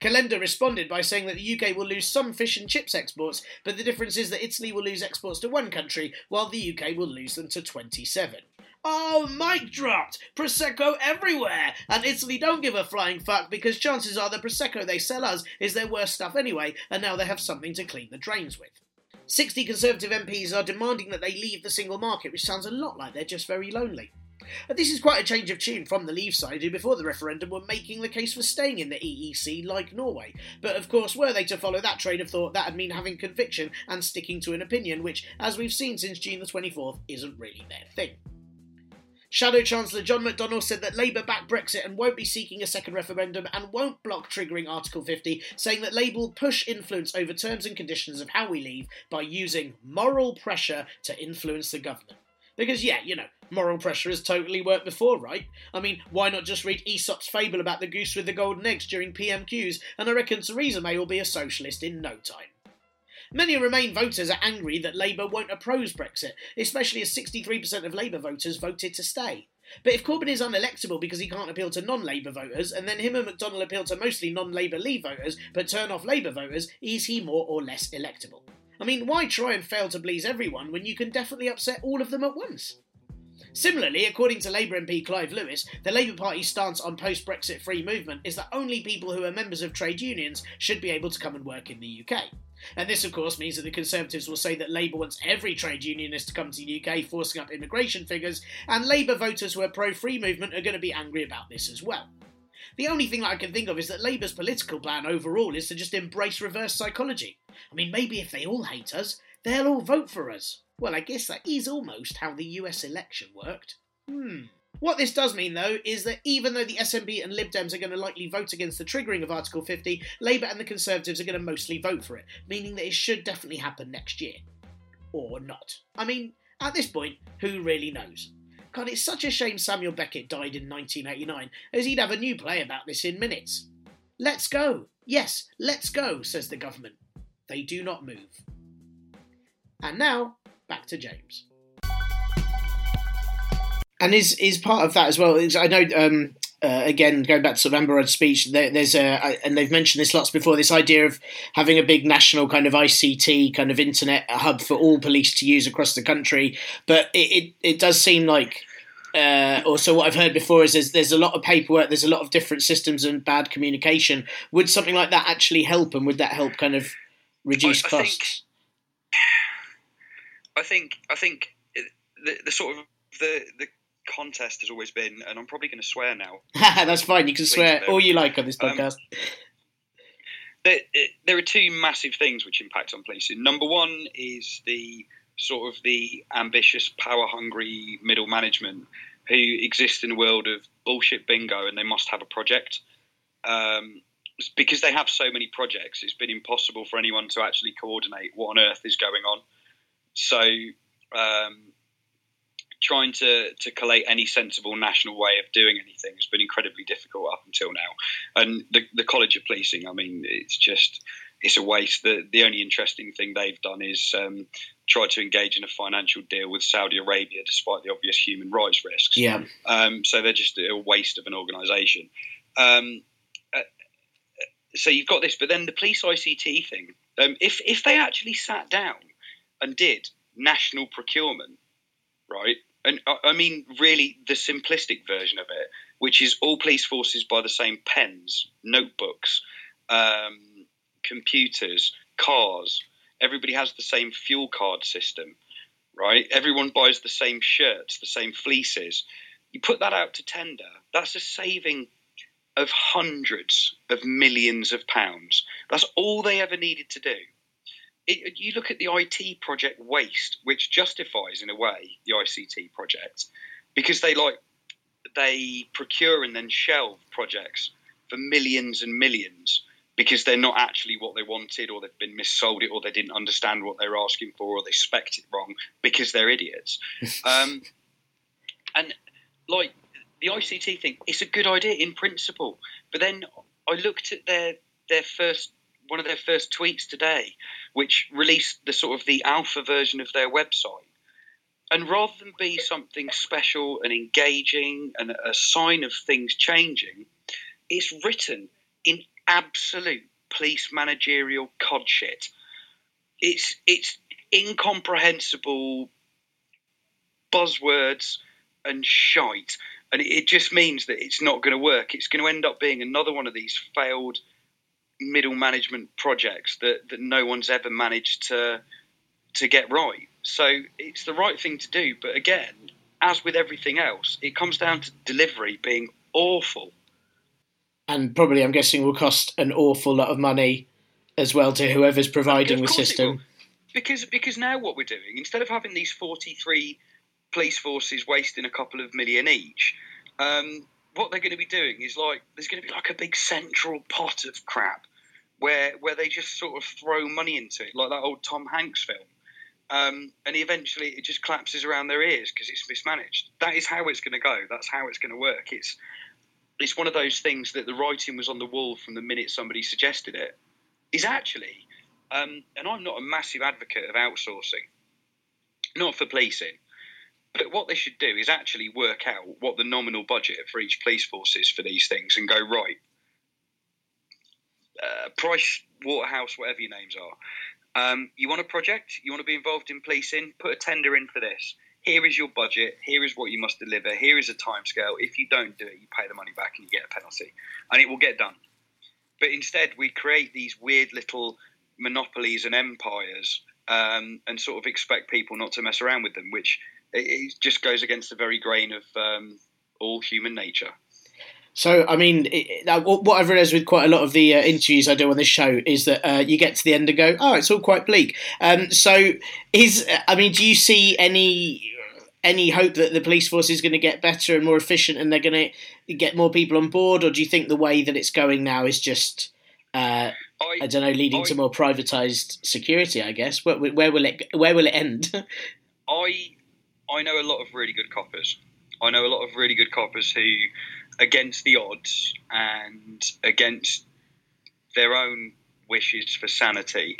Calenda responded by saying that the UK will lose some fish and chips exports, but the difference is that Italy will lose exports to one country, while the UK will lose them to 27. Oh, mic dropped! Prosecco everywhere! And Italy don't give a flying fuck because chances are the Prosecco they sell us is their worst stuff anyway, and now they have something to clean the drains with. 60 Conservative MPs are demanding that they leave the single market, which sounds a lot like they're just very lonely. And this is quite a change of tune from the Leave side, who before the referendum were making the case for staying in the EEC like Norway. But of course, were they to follow that train of thought, that'd mean having conviction and sticking to an opinion, which, as we've seen since June the 24th, isn't really their thing. Shadow Chancellor John McDonnell said that Labour back Brexit and won't be seeking a second referendum and won't block triggering Article 50, saying that Labour will push influence over terms and conditions of how we leave by using moral pressure to influence the government. Because, yeah, you know, moral pressure has totally worked before, right? I mean, why not just read Aesop's fable about the goose with the golden eggs during PMQs, and I reckon Theresa May will be a socialist in no time. Many Remain voters are angry that Labour won't oppose Brexit, especially as 63% of Labour voters voted to stay. But if Corbyn is unelectable because he can't appeal to non Labour voters, and then him and McDonnell appeal to mostly non Labour Leave voters but turn off Labour voters, is he more or less electable? I mean, why try and fail to please everyone when you can definitely upset all of them at once? Similarly, according to Labour MP Clive Lewis, the Labour Party's stance on post Brexit free movement is that only people who are members of trade unions should be able to come and work in the UK. And this, of course, means that the Conservatives will say that Labour wants every trade unionist to come to the UK, forcing up immigration figures, and Labour voters who are pro free movement are going to be angry about this as well. The only thing that I can think of is that Labour's political plan overall is to just embrace reverse psychology. I mean, maybe if they all hate us, they'll all vote for us. Well, I guess that is almost how the US election worked. Hmm. What this does mean, though, is that even though the SNP and Lib Dems are going to likely vote against the triggering of Article 50, Labour and the Conservatives are going to mostly vote for it, meaning that it should definitely happen next year. Or not. I mean, at this point, who really knows? God, it's such a shame Samuel Beckett died in 1989, as he'd have a new play about this in minutes. Let's go. Yes, let's go, says the government. They do not move. And now, back to James. And is is part of that as well? I know um, uh, again going back to sort of Amber Rudd's speech. There, there's a and they've mentioned this lots before. This idea of having a big national kind of ICT kind of internet hub for all police to use across the country. But it it, it does seem like. Uh, also, what I've heard before is there's, there's a lot of paperwork, there's a lot of different systems and bad communication. Would something like that actually help, and would that help kind of reduce I- I think- I think I think the, the sort of the the contest has always been, and I'm probably going to swear now. That's fine. You can Please swear do. all you like on this Um, podcast. There, there are two massive things which impact on policing. Number one is the sort of the ambitious, power-hungry middle management who exist in a world of bullshit bingo, and they must have a project. Um, because they have so many projects, it's been impossible for anyone to actually coordinate what on earth is going on. So, um, trying to, to collate any sensible national way of doing anything has been incredibly difficult up until now. And the, the College of Policing, I mean, it's just it's a waste. The the only interesting thing they've done is um, try to engage in a financial deal with Saudi Arabia, despite the obvious human rights risks. Yeah. Um, so they're just a waste of an organisation. Um, uh, so you've got this, but then the police ICT thing. Um, if if they actually sat down and did national procurement, right? And I- mean, really, the simplistic version of it, which is all police forces buy the same pens, notebooks, um, computers, cars. Everybody has the same fuel card system, right? Everyone buys the same shirts, the same fleeces. You put that out to tender, that's a saving of hundreds of millions of pounds. That's all they ever needed to do. It, you look at the IT project waste, which justifies in a way the ICT project, because they like they procure and then shelve projects for millions and millions because they're not actually what they wanted, or they've been missold it, or they didn't understand what they were asking for, or they spec it wrong because they're idiots. um, and like the ICT thing, it's a good idea in principle. But then I looked at their their first one of their first tweets today, which released the sort of the alpha version of their website. And rather than be something special and engaging and a sign of things changing, it's written in absolute police managerial cod shit. It's it's incomprehensible buzzwords and shite, and it just means that it's not going to work. It's going to end up being another one of these failed middle management projects that, that no one's ever managed to to get right. So it's the right thing to do, but again, as with everything else, it comes down to delivery being awful. and probably I'm guessing will cost an awful lot of money as well to whoever's providing the system. Because because now what we're doing, instead of having these forty three police forces wasting a couple of million each, um, what they're going to be doing is like there's going to be like a big central pot of crap where where they just sort of throw money into it, like that old Tom Hanks film. Um, and eventually it just collapses around their ears because it's mismanaged. That is how it's going to go. That's how it's going to work. It's it's one of those things that the writing was on the wall from the minute somebody suggested it. Is actually, um, and I'm not a massive advocate of outsourcing, not for policing, but what they should do is actually work out what the nominal budget for each police force is for these things and go right. Uh, Price, Waterhouse, whatever your names are. Um, you want a project? You want to be involved in policing? Put a tender in for this. Here is your budget. Here is what you must deliver. Here is a timescale. If you don't do it, you pay the money back and you get a penalty, and it will get done. But instead, we create these weird little monopolies and empires, um, and sort of expect people not to mess around with them, which it, it just goes against the very grain of um, all human nature. So, I mean, it, it- what I've realised with quite a lot of the uh, interviews I do on this show is that uh, you get to the end and go, "Oh, it's all quite bleak." Um, so, is I mean, do you see any any hope that the police force is going to get better and more efficient, and they're going to get more people on board, or do you think the way that it's going now is just uh, I, I don't know, leading I- to more privatised security? I guess where, where will it where will it end? I I know a lot of really good coppers, I know a lot of really good coppers who, against the odds and against their own wishes for sanity,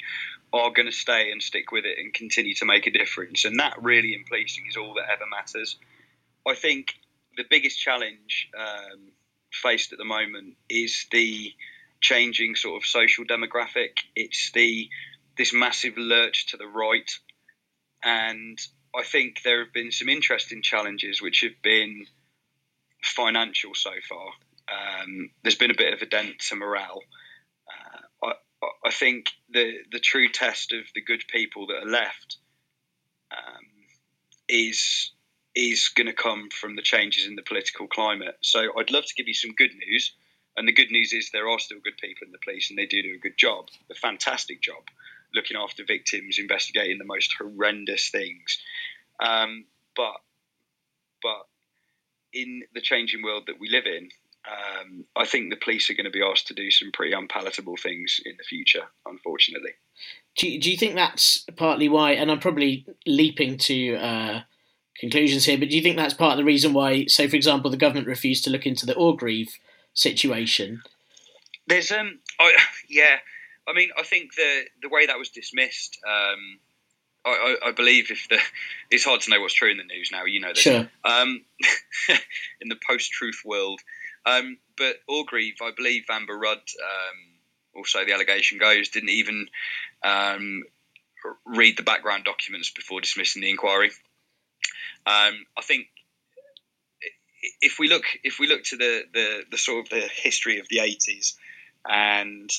are going to stay and stick with it and continue to make a difference. And that really in policing is all that ever matters. I think the biggest challenge um, faced at the moment is the changing sort of social demographic. It's the this massive lurch to the right, and I think there have been some interesting challenges which have been financial so far. Um, there's been a bit of a dent to morale. Uh, I, I, think the the true test of the good people that are left um, is is going to come from the changes in the political climate. So I'd love to give you some good news. And the good news is there are still good people in the police and they do do a good job, a fantastic job, looking after victims, investigating the most horrendous things. Um, but, but in the changing world that we live in, um, I think the police are going to be asked to do some pretty unpalatable things in the future, unfortunately. Do you, do you think that's partly why? And I'm probably leaping to uh, conclusions here, but do you think that's part of the reason why, say, for example, the government refused to look into the Orgreave situation? There's um, I, yeah, I mean, I think the the way that was dismissed, um, I, I, believe if the it's hard to know what's true in the news now. You know this. Sure. Um, in the post-truth world, um, but Orgreave, I believe Amber Rudd, um, also the allegation goes, didn't even um, read the background documents before dismissing the inquiry. Um, I think if we look if we look to the, the, the sort of the history of the eighties and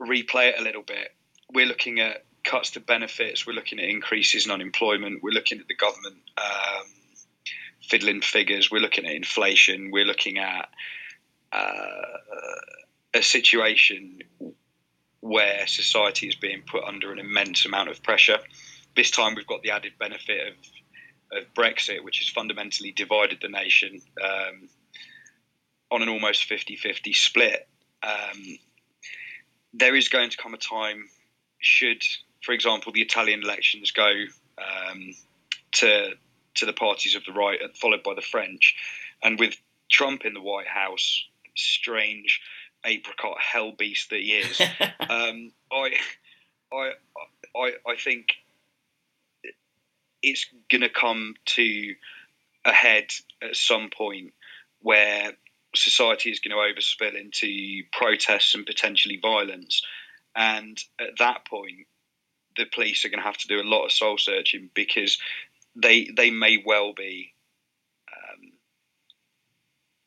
replay it a little bit, we're looking at cuts to benefits, we're looking at increases in unemployment, we're looking at the government um, fiddling figures, we're looking at inflation, we're looking at uh, a situation where society is being put under an immense amount of pressure. This time we've got the added benefit of of Brexit, which has fundamentally divided the nation um, on an almost 50 50 split. Um, there is going to come a time, should, for example, the Italian elections go um, to to the parties of the right, followed by the French, and with Trump in the White House, strange apricot hell beast that he is, um, I, I, I, I think it's going to come to a head at some point where society is going to overspill into protests and potentially violence. And at that point, the police are going to have to do a lot of soul searching because they they may well be um,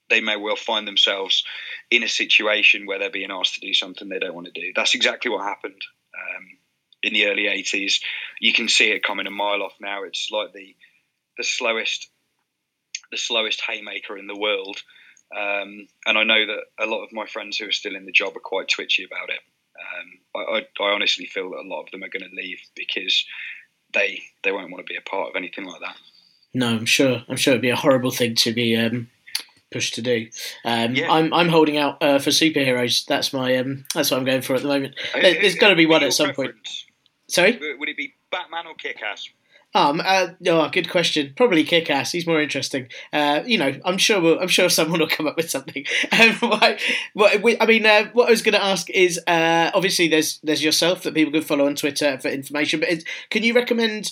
they may well find themselves in a situation where they're being asked to do something they don't want to do. That's exactly what happened. Um, in the early 80s. You can see it coming a mile off now. It's like the the slowest the slowest haymaker in the world. Um, and I know that a lot of my friends who are still in the job are quite twitchy about it. Um, I, I, I, honestly feel that a lot of them are going to leave because they they won't want to be a part of anything like that. No, I'm sure. I'm sure it'd be a horrible thing to be um, pushed to do. Um, yeah. I'm I'm holding out uh, for superheroes. That's my um, that's what I'm going for at the moment. There, has got to be one at some preference? point. Sorry? Would it be Batman or Kick Ass? Um, uh, oh, good question. Probably kick ass. He's more interesting. Uh, you know, I'm sure. We'll, I'm sure someone will come up with something. Um, what, what, I mean, uh, what I was going to ask is, uh, obviously, there's there's yourself that people can follow on Twitter for information. But can you recommend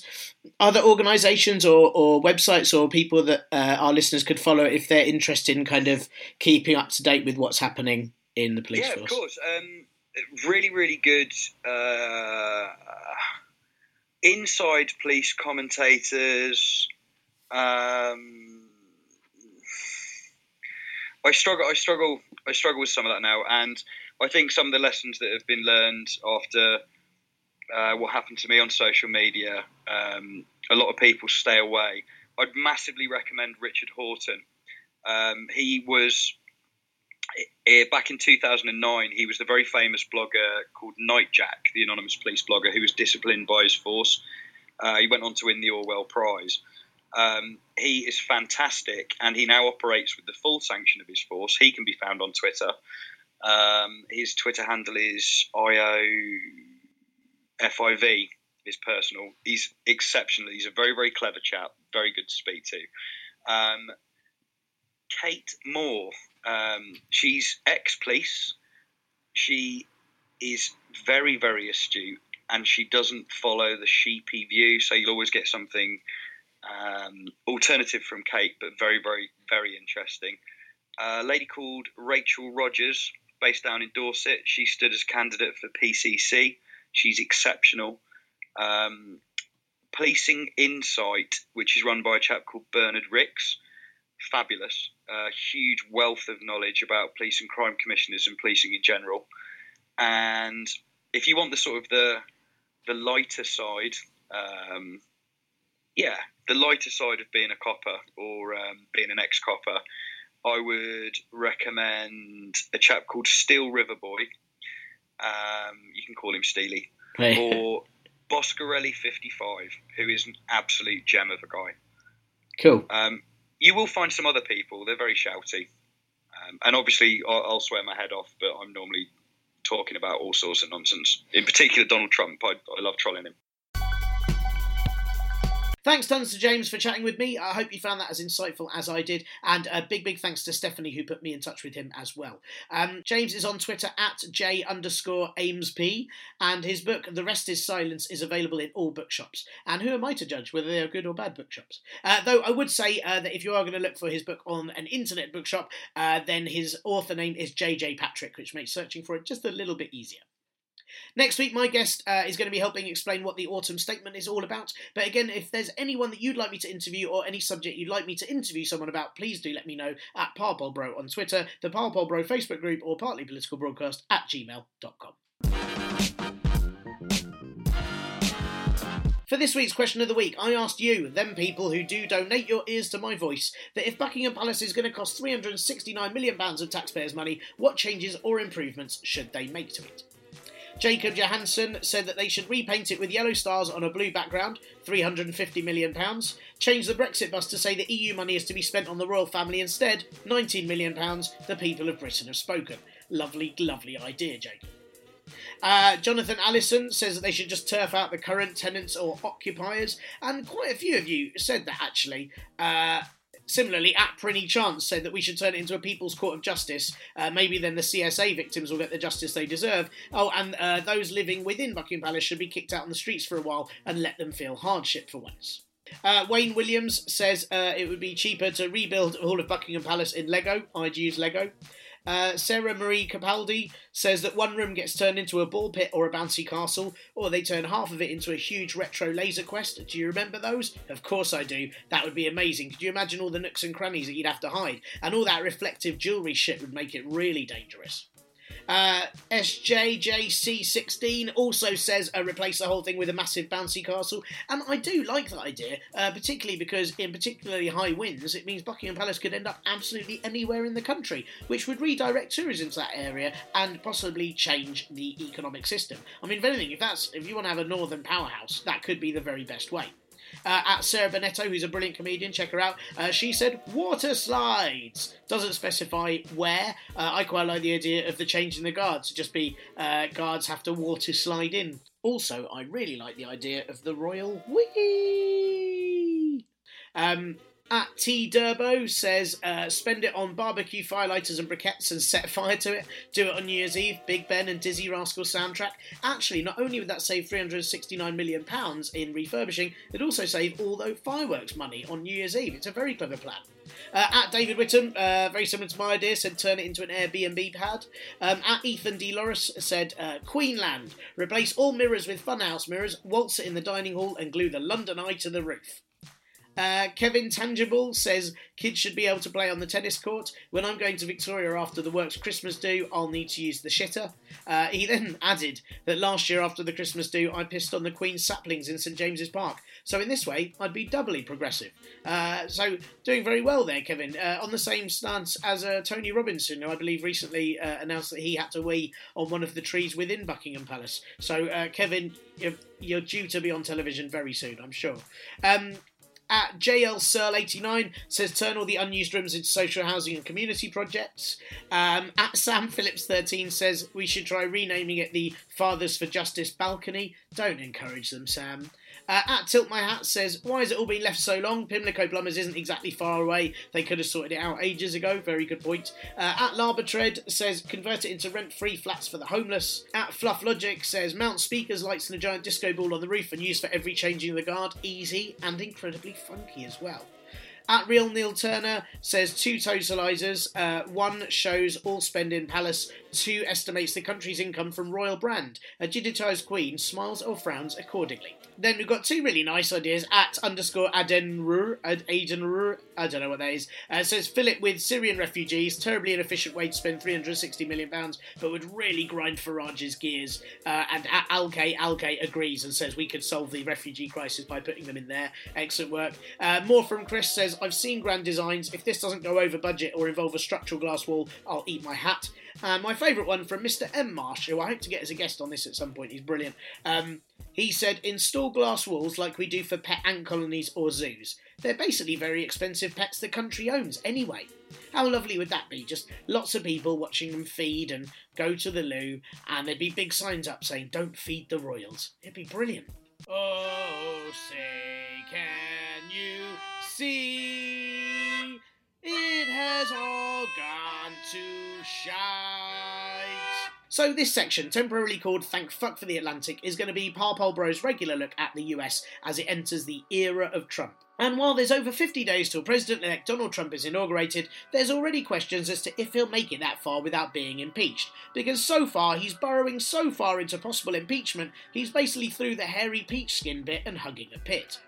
other organisations or, or websites or people that uh, our listeners could follow if they're interested in kind of keeping up to date with what's happening in the police yeah, force? Yeah, of course. Um, really, really good uh, inside police commentators. Um, I struggle. I struggle. I struggle with some of that now, and I think some of the lessons that have been learned after uh, what happened to me on social media, um, a lot of people stay away. I'd massively recommend Richard Horton. Um, he was uh, back in 2009, he was the very famous blogger called Nightjack, the anonymous police blogger who was disciplined by his force. Uh, he went on to win the Orwell Prize. Um, he is fantastic, and he now operates with the full sanction of his force. He can be found on Twitter. Um, his Twitter handle is IOFIV, his personal. He's exceptional. He's a very, very clever chap, very good to speak to. Um, Kate Moore, um, she's ex police. She is very, very astute and she doesn't follow the sheepy view. So you'll always get something um, alternative from Kate, but very, very, very interesting. A lady called Rachel Rogers, based down in Dorset. She stood as candidate for PCC. She's exceptional. Um, Policing Insight, which is run by a chap called Bernard Rix, fabulous. Uh, huge wealth of knowledge about police and crime commissioners and policing in general. And if you want the sort of the the lighter side, um, yeah, the lighter side of being a copper or um, being an ex-copper, I would recommend a chap called Steel River Boy. Um, you can call him Steely, or Boscarelli 55, who is an absolute gem of a guy. Cool. Um, you will find some other people; they're very shouty, um, and obviously I'll, I'll swear my head off, but I'm normally talking about all sorts of nonsense. In particular, Donald Trump. I, I love trolling him. Thanks tons to James for chatting with me. I hope you found that as insightful as I did. And a big, big thanks to Stephanie who put me in touch with him as well. Um, James is on Twitter at J underscore AimesP, and his book, The Rest is Silence, is available in all bookshops. And who am I to judge whether they are good or bad bookshops? Uh, though I would say uh, that if you are going to look for his book on an internet bookshop, uh, then his author name is JJ Patrick, which makes searching for it just a little bit easier. Next week, my guest uh, is going to be helping explain what the autumn statement is all about. But again, if there's anyone that you'd like me to interview or any subject you'd like me to interview someone about, please do let me know at Parpolbro on Twitter, the Parpolbro Facebook group, or partly political broadcast at gmail.com. For this week's question of the week, I asked you, them people who do donate your ears to my voice, that if Buckingham Palace is going to cost £369 million of taxpayers' money, what changes or improvements should they make to it? Jacob Johansson said that they should repaint it with yellow stars on a blue background, £350 million. Change the Brexit bus to say the EU money is to be spent on the royal family instead, £19 million. The people of Britain have spoken. Lovely, lovely idea, Jacob. Uh, Jonathan Allison says that they should just turf out the current tenants or occupiers, and quite a few of you said that actually. Uh, Similarly, at Prinny Chance said that we should turn it into a People's Court of Justice. Uh, maybe then the CSA victims will get the justice they deserve. Oh, and uh, those living within Buckingham Palace should be kicked out on the streets for a while and let them feel hardship for once. Uh, Wayne Williams says uh, it would be cheaper to rebuild all of Buckingham Palace in Lego. I'd use Lego. Uh, Sarah Marie Capaldi says that one room gets turned into a ball pit or a bouncy castle, or they turn half of it into a huge retro laser quest. Do you remember those? Of course I do. That would be amazing. Could you imagine all the nooks and crannies that you'd have to hide? And all that reflective jewellery shit would make it really dangerous. Uh, SJJC16 also says uh, replace the whole thing with a massive bouncy castle, and I do like that idea, uh, particularly because in particularly high winds, it means Buckingham Palace could end up absolutely anywhere in the country, which would redirect tourism to that area and possibly change the economic system. I mean, if anything, if that's if you want to have a northern powerhouse, that could be the very best way. Uh, at Sarah Bennetto, who's a brilliant comedian, check her out. Uh, she said water slides. Doesn't specify where. Uh, I quite like the idea of the change in the guards to just be uh, guards have to water slide in. Also, I really like the idea of the royal wee. Um, at T Durbo says, uh, spend it on barbecue firelighters and briquettes and set fire to it. Do it on New Year's Eve. Big Ben and Dizzee Rascal soundtrack. Actually, not only would that save £369 million in refurbishing, it'd also save all the fireworks money on New Year's Eve. It's a very clever plan. Uh, at David Whittam, uh, very similar to my idea, said turn it into an Airbnb pad. Um, at Ethan D. Loris said uh, Queenland, replace all mirrors with funhouse mirrors, waltz it in the dining hall, and glue the London Eye to the roof. Uh, Kevin Tangible says kids should be able to play on the tennis court. When I'm going to Victoria after the works Christmas do, I'll need to use the shitter. Uh, he then added that last year after the Christmas do, I pissed on the Queen's saplings in St James's Park. So in this way, I'd be doubly progressive. Uh, so doing very well there, Kevin. Uh, on the same stance as uh, Tony Robinson, who I believe recently uh, announced that he had to wee on one of the trees within Buckingham Palace. So Kevin, you're, you're, due to be on television very soon, I'm sure. Um, at JL Searle 89 says turn all the unused rooms into social housing and community projects. Um, at Sam Phillips 13 says we should try renaming it the Fathers for Justice balcony. Don't encourage them, Sam. Uh, at Tilt My Hat says, Why has it all been left so long? Pimlico Plumbers isn't exactly far away. They could have sorted it out ages ago. Very good point. Uh, at Larbatred says, Convert it into rent free flats for the homeless. At Fluff Logic says, Mount speakers, lights, and a giant disco ball on the roof and use for every changing of the guard. Easy and incredibly funky as well. At Real Neil Turner says two totalisers. Uh, one shows all spend in palace. Two estimates the country's income from royal brand. A digitised queen smiles or frowns accordingly. Then we've got two really nice ideas. At underscore Adenrur, Ad- Adenrur, I don't know what that is. Uh, says Philip with Syrian refugees. Terribly inefficient way to spend 360 million pounds, but would really grind Farage's gears. Uh, and at Alke agrees and says we could solve the refugee crisis by putting them in there. Excellent work. Uh, more from Chris says I've seen grand designs. If this doesn't go over budget or involve a structural glass wall, I'll eat my hat. Uh, my favourite one from Mr. M. Marsh, who I hope to get as a guest on this at some point. He's brilliant. Um, he said, install glass walls like we do for pet ant colonies or zoos. They're basically very expensive pets the country owns anyway. How lovely would that be? Just lots of people watching them feed and go to the loo, and there'd be big signs up saying, don't feed the royals. It'd be brilliant. Oh, say, can you see? It has all gone to shite. So this section, temporarily called Thank Fuck for the Atlantic, is going to be Parpol Bro's regular look at the US as it enters the era of Trump. And while there's over 50 days till President-elect Donald Trump is inaugurated, there's already questions as to if he'll make it that far without being impeached. Because so far, he's burrowing so far into possible impeachment, he's basically through the hairy peach skin bit and hugging a pit.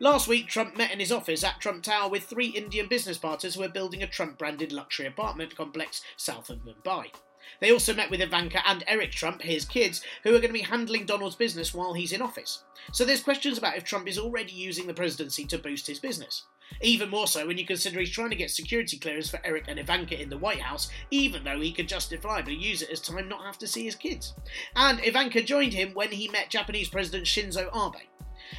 Last week, Trump met in his office at Trump Tower with three Indian business partners who are building a Trump branded luxury apartment complex south of Mumbai. They also met with Ivanka and Eric Trump, his kids, who are going to be handling Donald's business while he's in office. So there's questions about if Trump is already using the presidency to boost his business. Even more so when you consider he's trying to get security clearance for Eric and Ivanka in the White House, even though he could justifiably use it as time not have to see his kids. And Ivanka joined him when he met Japanese President Shinzo Abe.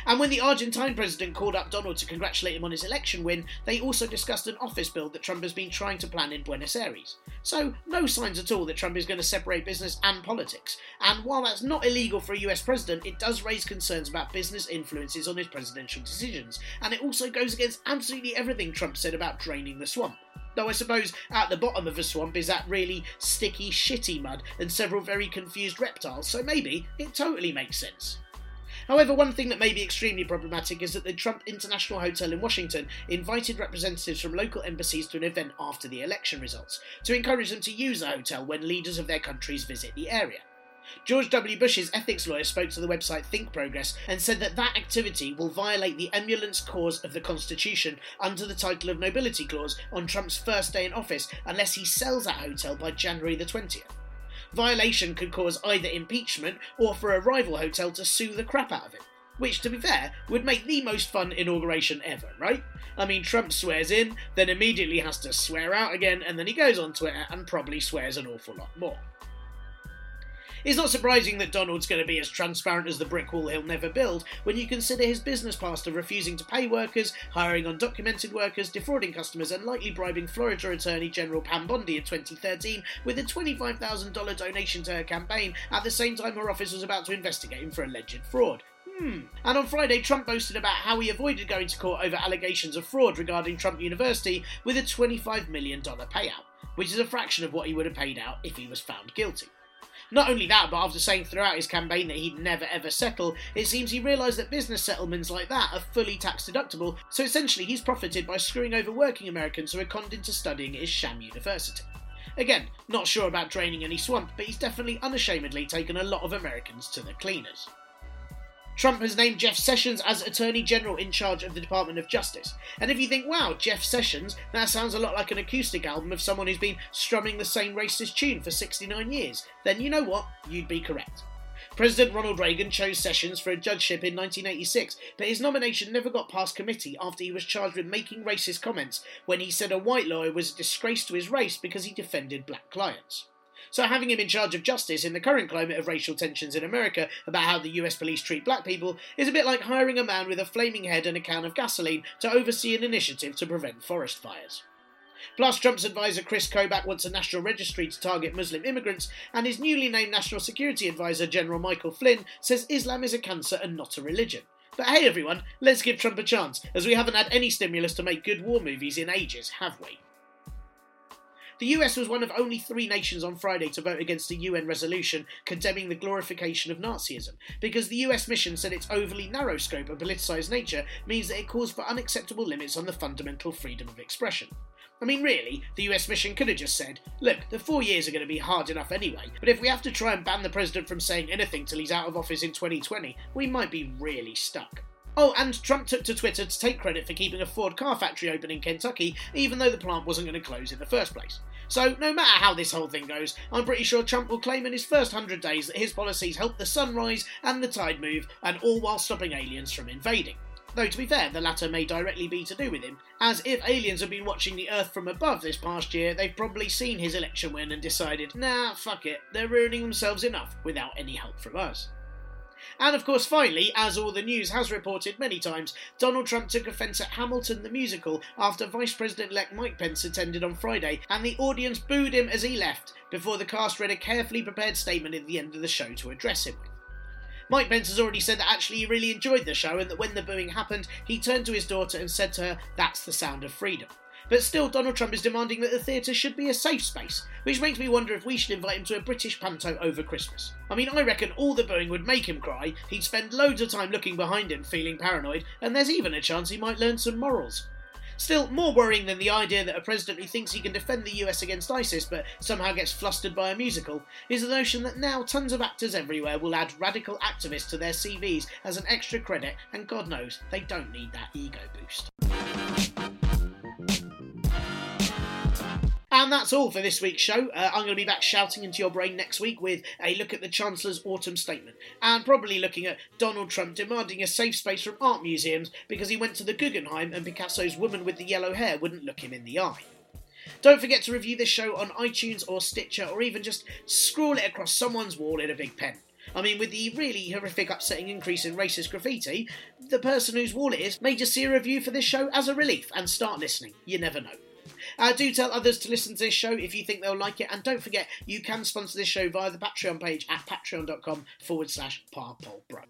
And when the Argentine president called up Donald to congratulate him on his election win, they also discussed an office build that Trump has been trying to plan in Buenos Aires. So, no signs at all that Trump is going to separate business and politics. And while that's not illegal for a US president, it does raise concerns about business influences on his presidential decisions. And it also goes against absolutely everything Trump said about draining the swamp. Though I suppose at the bottom of the swamp is that really sticky, shitty mud and several very confused reptiles, so maybe it totally makes sense. However, one thing that may be extremely problematic is that the Trump International Hotel in Washington invited representatives from local embassies to an event after the election results to encourage them to use the hotel when leaders of their countries visit the area. George W. Bush's ethics lawyer spoke to the website Think Progress and said that that activity will violate the emoluments clause of the Constitution under the title of Nobility Clause on Trump's first day in office unless he sells that hotel by January the 20th. Violation could cause either impeachment or for a rival hotel to sue the crap out of him. Which, to be fair, would make the most fun inauguration ever, right? I mean, Trump swears in, then immediately has to swear out again, and then he goes on Twitter and probably swears an awful lot more. It's not surprising that Donald's going to be as transparent as the brick wall he'll never build when you consider his business past of refusing to pay workers, hiring undocumented workers, defrauding customers, and likely bribing Florida Attorney General Pam Bondi in 2013 with a $25,000 donation to her campaign at the same time her office was about to investigate him for alleged fraud. Hmm. And on Friday, Trump boasted about how he avoided going to court over allegations of fraud regarding Trump University with a $25 million payout, which is a fraction of what he would have paid out if he was found guilty. Not only that, but after saying throughout his campaign that he'd never ever settle, it seems he realised that business settlements like that are fully tax deductible, so essentially he's profited by screwing over working Americans who are conned into studying at his sham university. Again, not sure about draining any swamp, but he's definitely unashamedly taken a lot of Americans to the cleaners. Trump has named Jeff Sessions as Attorney General in charge of the Department of Justice. And if you think, wow, Jeff Sessions, that sounds a lot like an acoustic album of someone who's been strumming the same racist tune for 69 years, then you know what? You'd be correct. President Ronald Reagan chose Sessions for a judgeship in 1986, but his nomination never got past committee after he was charged with making racist comments when he said a white lawyer was a disgrace to his race because he defended black clients. So having him in charge of justice in the current climate of racial tensions in America about how the US police treat black people is a bit like hiring a man with a flaming head and a can of gasoline to oversee an initiative to prevent forest fires. Plus, Trump's advisor Chris Kobach wants a national registry to target Muslim immigrants, and his newly named National Security Advisor General Michael Flynn says Islam is a cancer and not a religion. But hey everyone, let's give Trump a chance, as we haven't had any stimulus to make good war movies in ages, have we? The US was one of only three nations on Friday to vote against a UN resolution condemning the glorification of Nazism, because the US mission said its overly narrow scope and politicised nature means that it calls for unacceptable limits on the fundamental freedom of expression. I mean, really, the US mission could have just said, look, the four years are going to be hard enough anyway, but if we have to try and ban the president from saying anything till he's out of office in 2020, we might be really stuck. Oh, and Trump took to Twitter to take credit for keeping a Ford car factory open in Kentucky, even though the plant wasn't going to close in the first place. So, no matter how this whole thing goes, I'm pretty sure Trump will claim in his first 100 days that his policies helped the sun rise and the tide move, and all while stopping aliens from invading. Though, to be fair, the latter may directly be to do with him, as if aliens have been watching the Earth from above this past year, they've probably seen his election win and decided, nah, fuck it, they're ruining themselves enough without any help from us. And of course, finally, as all the news has reported many times, Donald Trump took offence at Hamilton the musical after Vice President elect Mike Pence attended on Friday, and the audience booed him as he left before the cast read a carefully prepared statement at the end of the show to address him with. Mike Pence has already said that actually he really enjoyed the show and that when the booing happened, he turned to his daughter and said to her, That's the sound of freedom. But still, Donald Trump is demanding that the theatre should be a safe space, which makes me wonder if we should invite him to a British panto over Christmas. I mean, I reckon all the booing would make him cry, he'd spend loads of time looking behind him, feeling paranoid, and there's even a chance he might learn some morals. Still, more worrying than the idea that a president who thinks he can defend the US against ISIS but somehow gets flustered by a musical is the notion that now tons of actors everywhere will add radical activists to their CVs as an extra credit, and God knows they don't need that ego boost. And that's all for this week's show. Uh, I'm going to be back shouting into your brain next week with a look at the Chancellor's autumn statement, and probably looking at Donald Trump demanding a safe space from art museums because he went to the Guggenheim and Picasso's woman with the yellow hair wouldn't look him in the eye. Don't forget to review this show on iTunes or Stitcher, or even just scrawl it across someone's wall in a big pen. I mean, with the really horrific, upsetting increase in racist graffiti, the person whose wall it is may just see a review for this show as a relief and start listening. You never know. Uh, do tell others to listen to this show if you think they'll like it, and don't forget you can sponsor this show via the Patreon page at patreon.com forward slash parpolbro.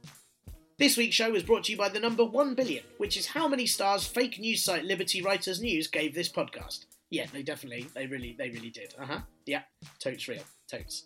This week's show was brought to you by the number 1 billion, which is how many stars fake news site Liberty Writers News gave this podcast. Yeah, they definitely, they really, they really did. Uh huh. Yeah, totes real. Totes.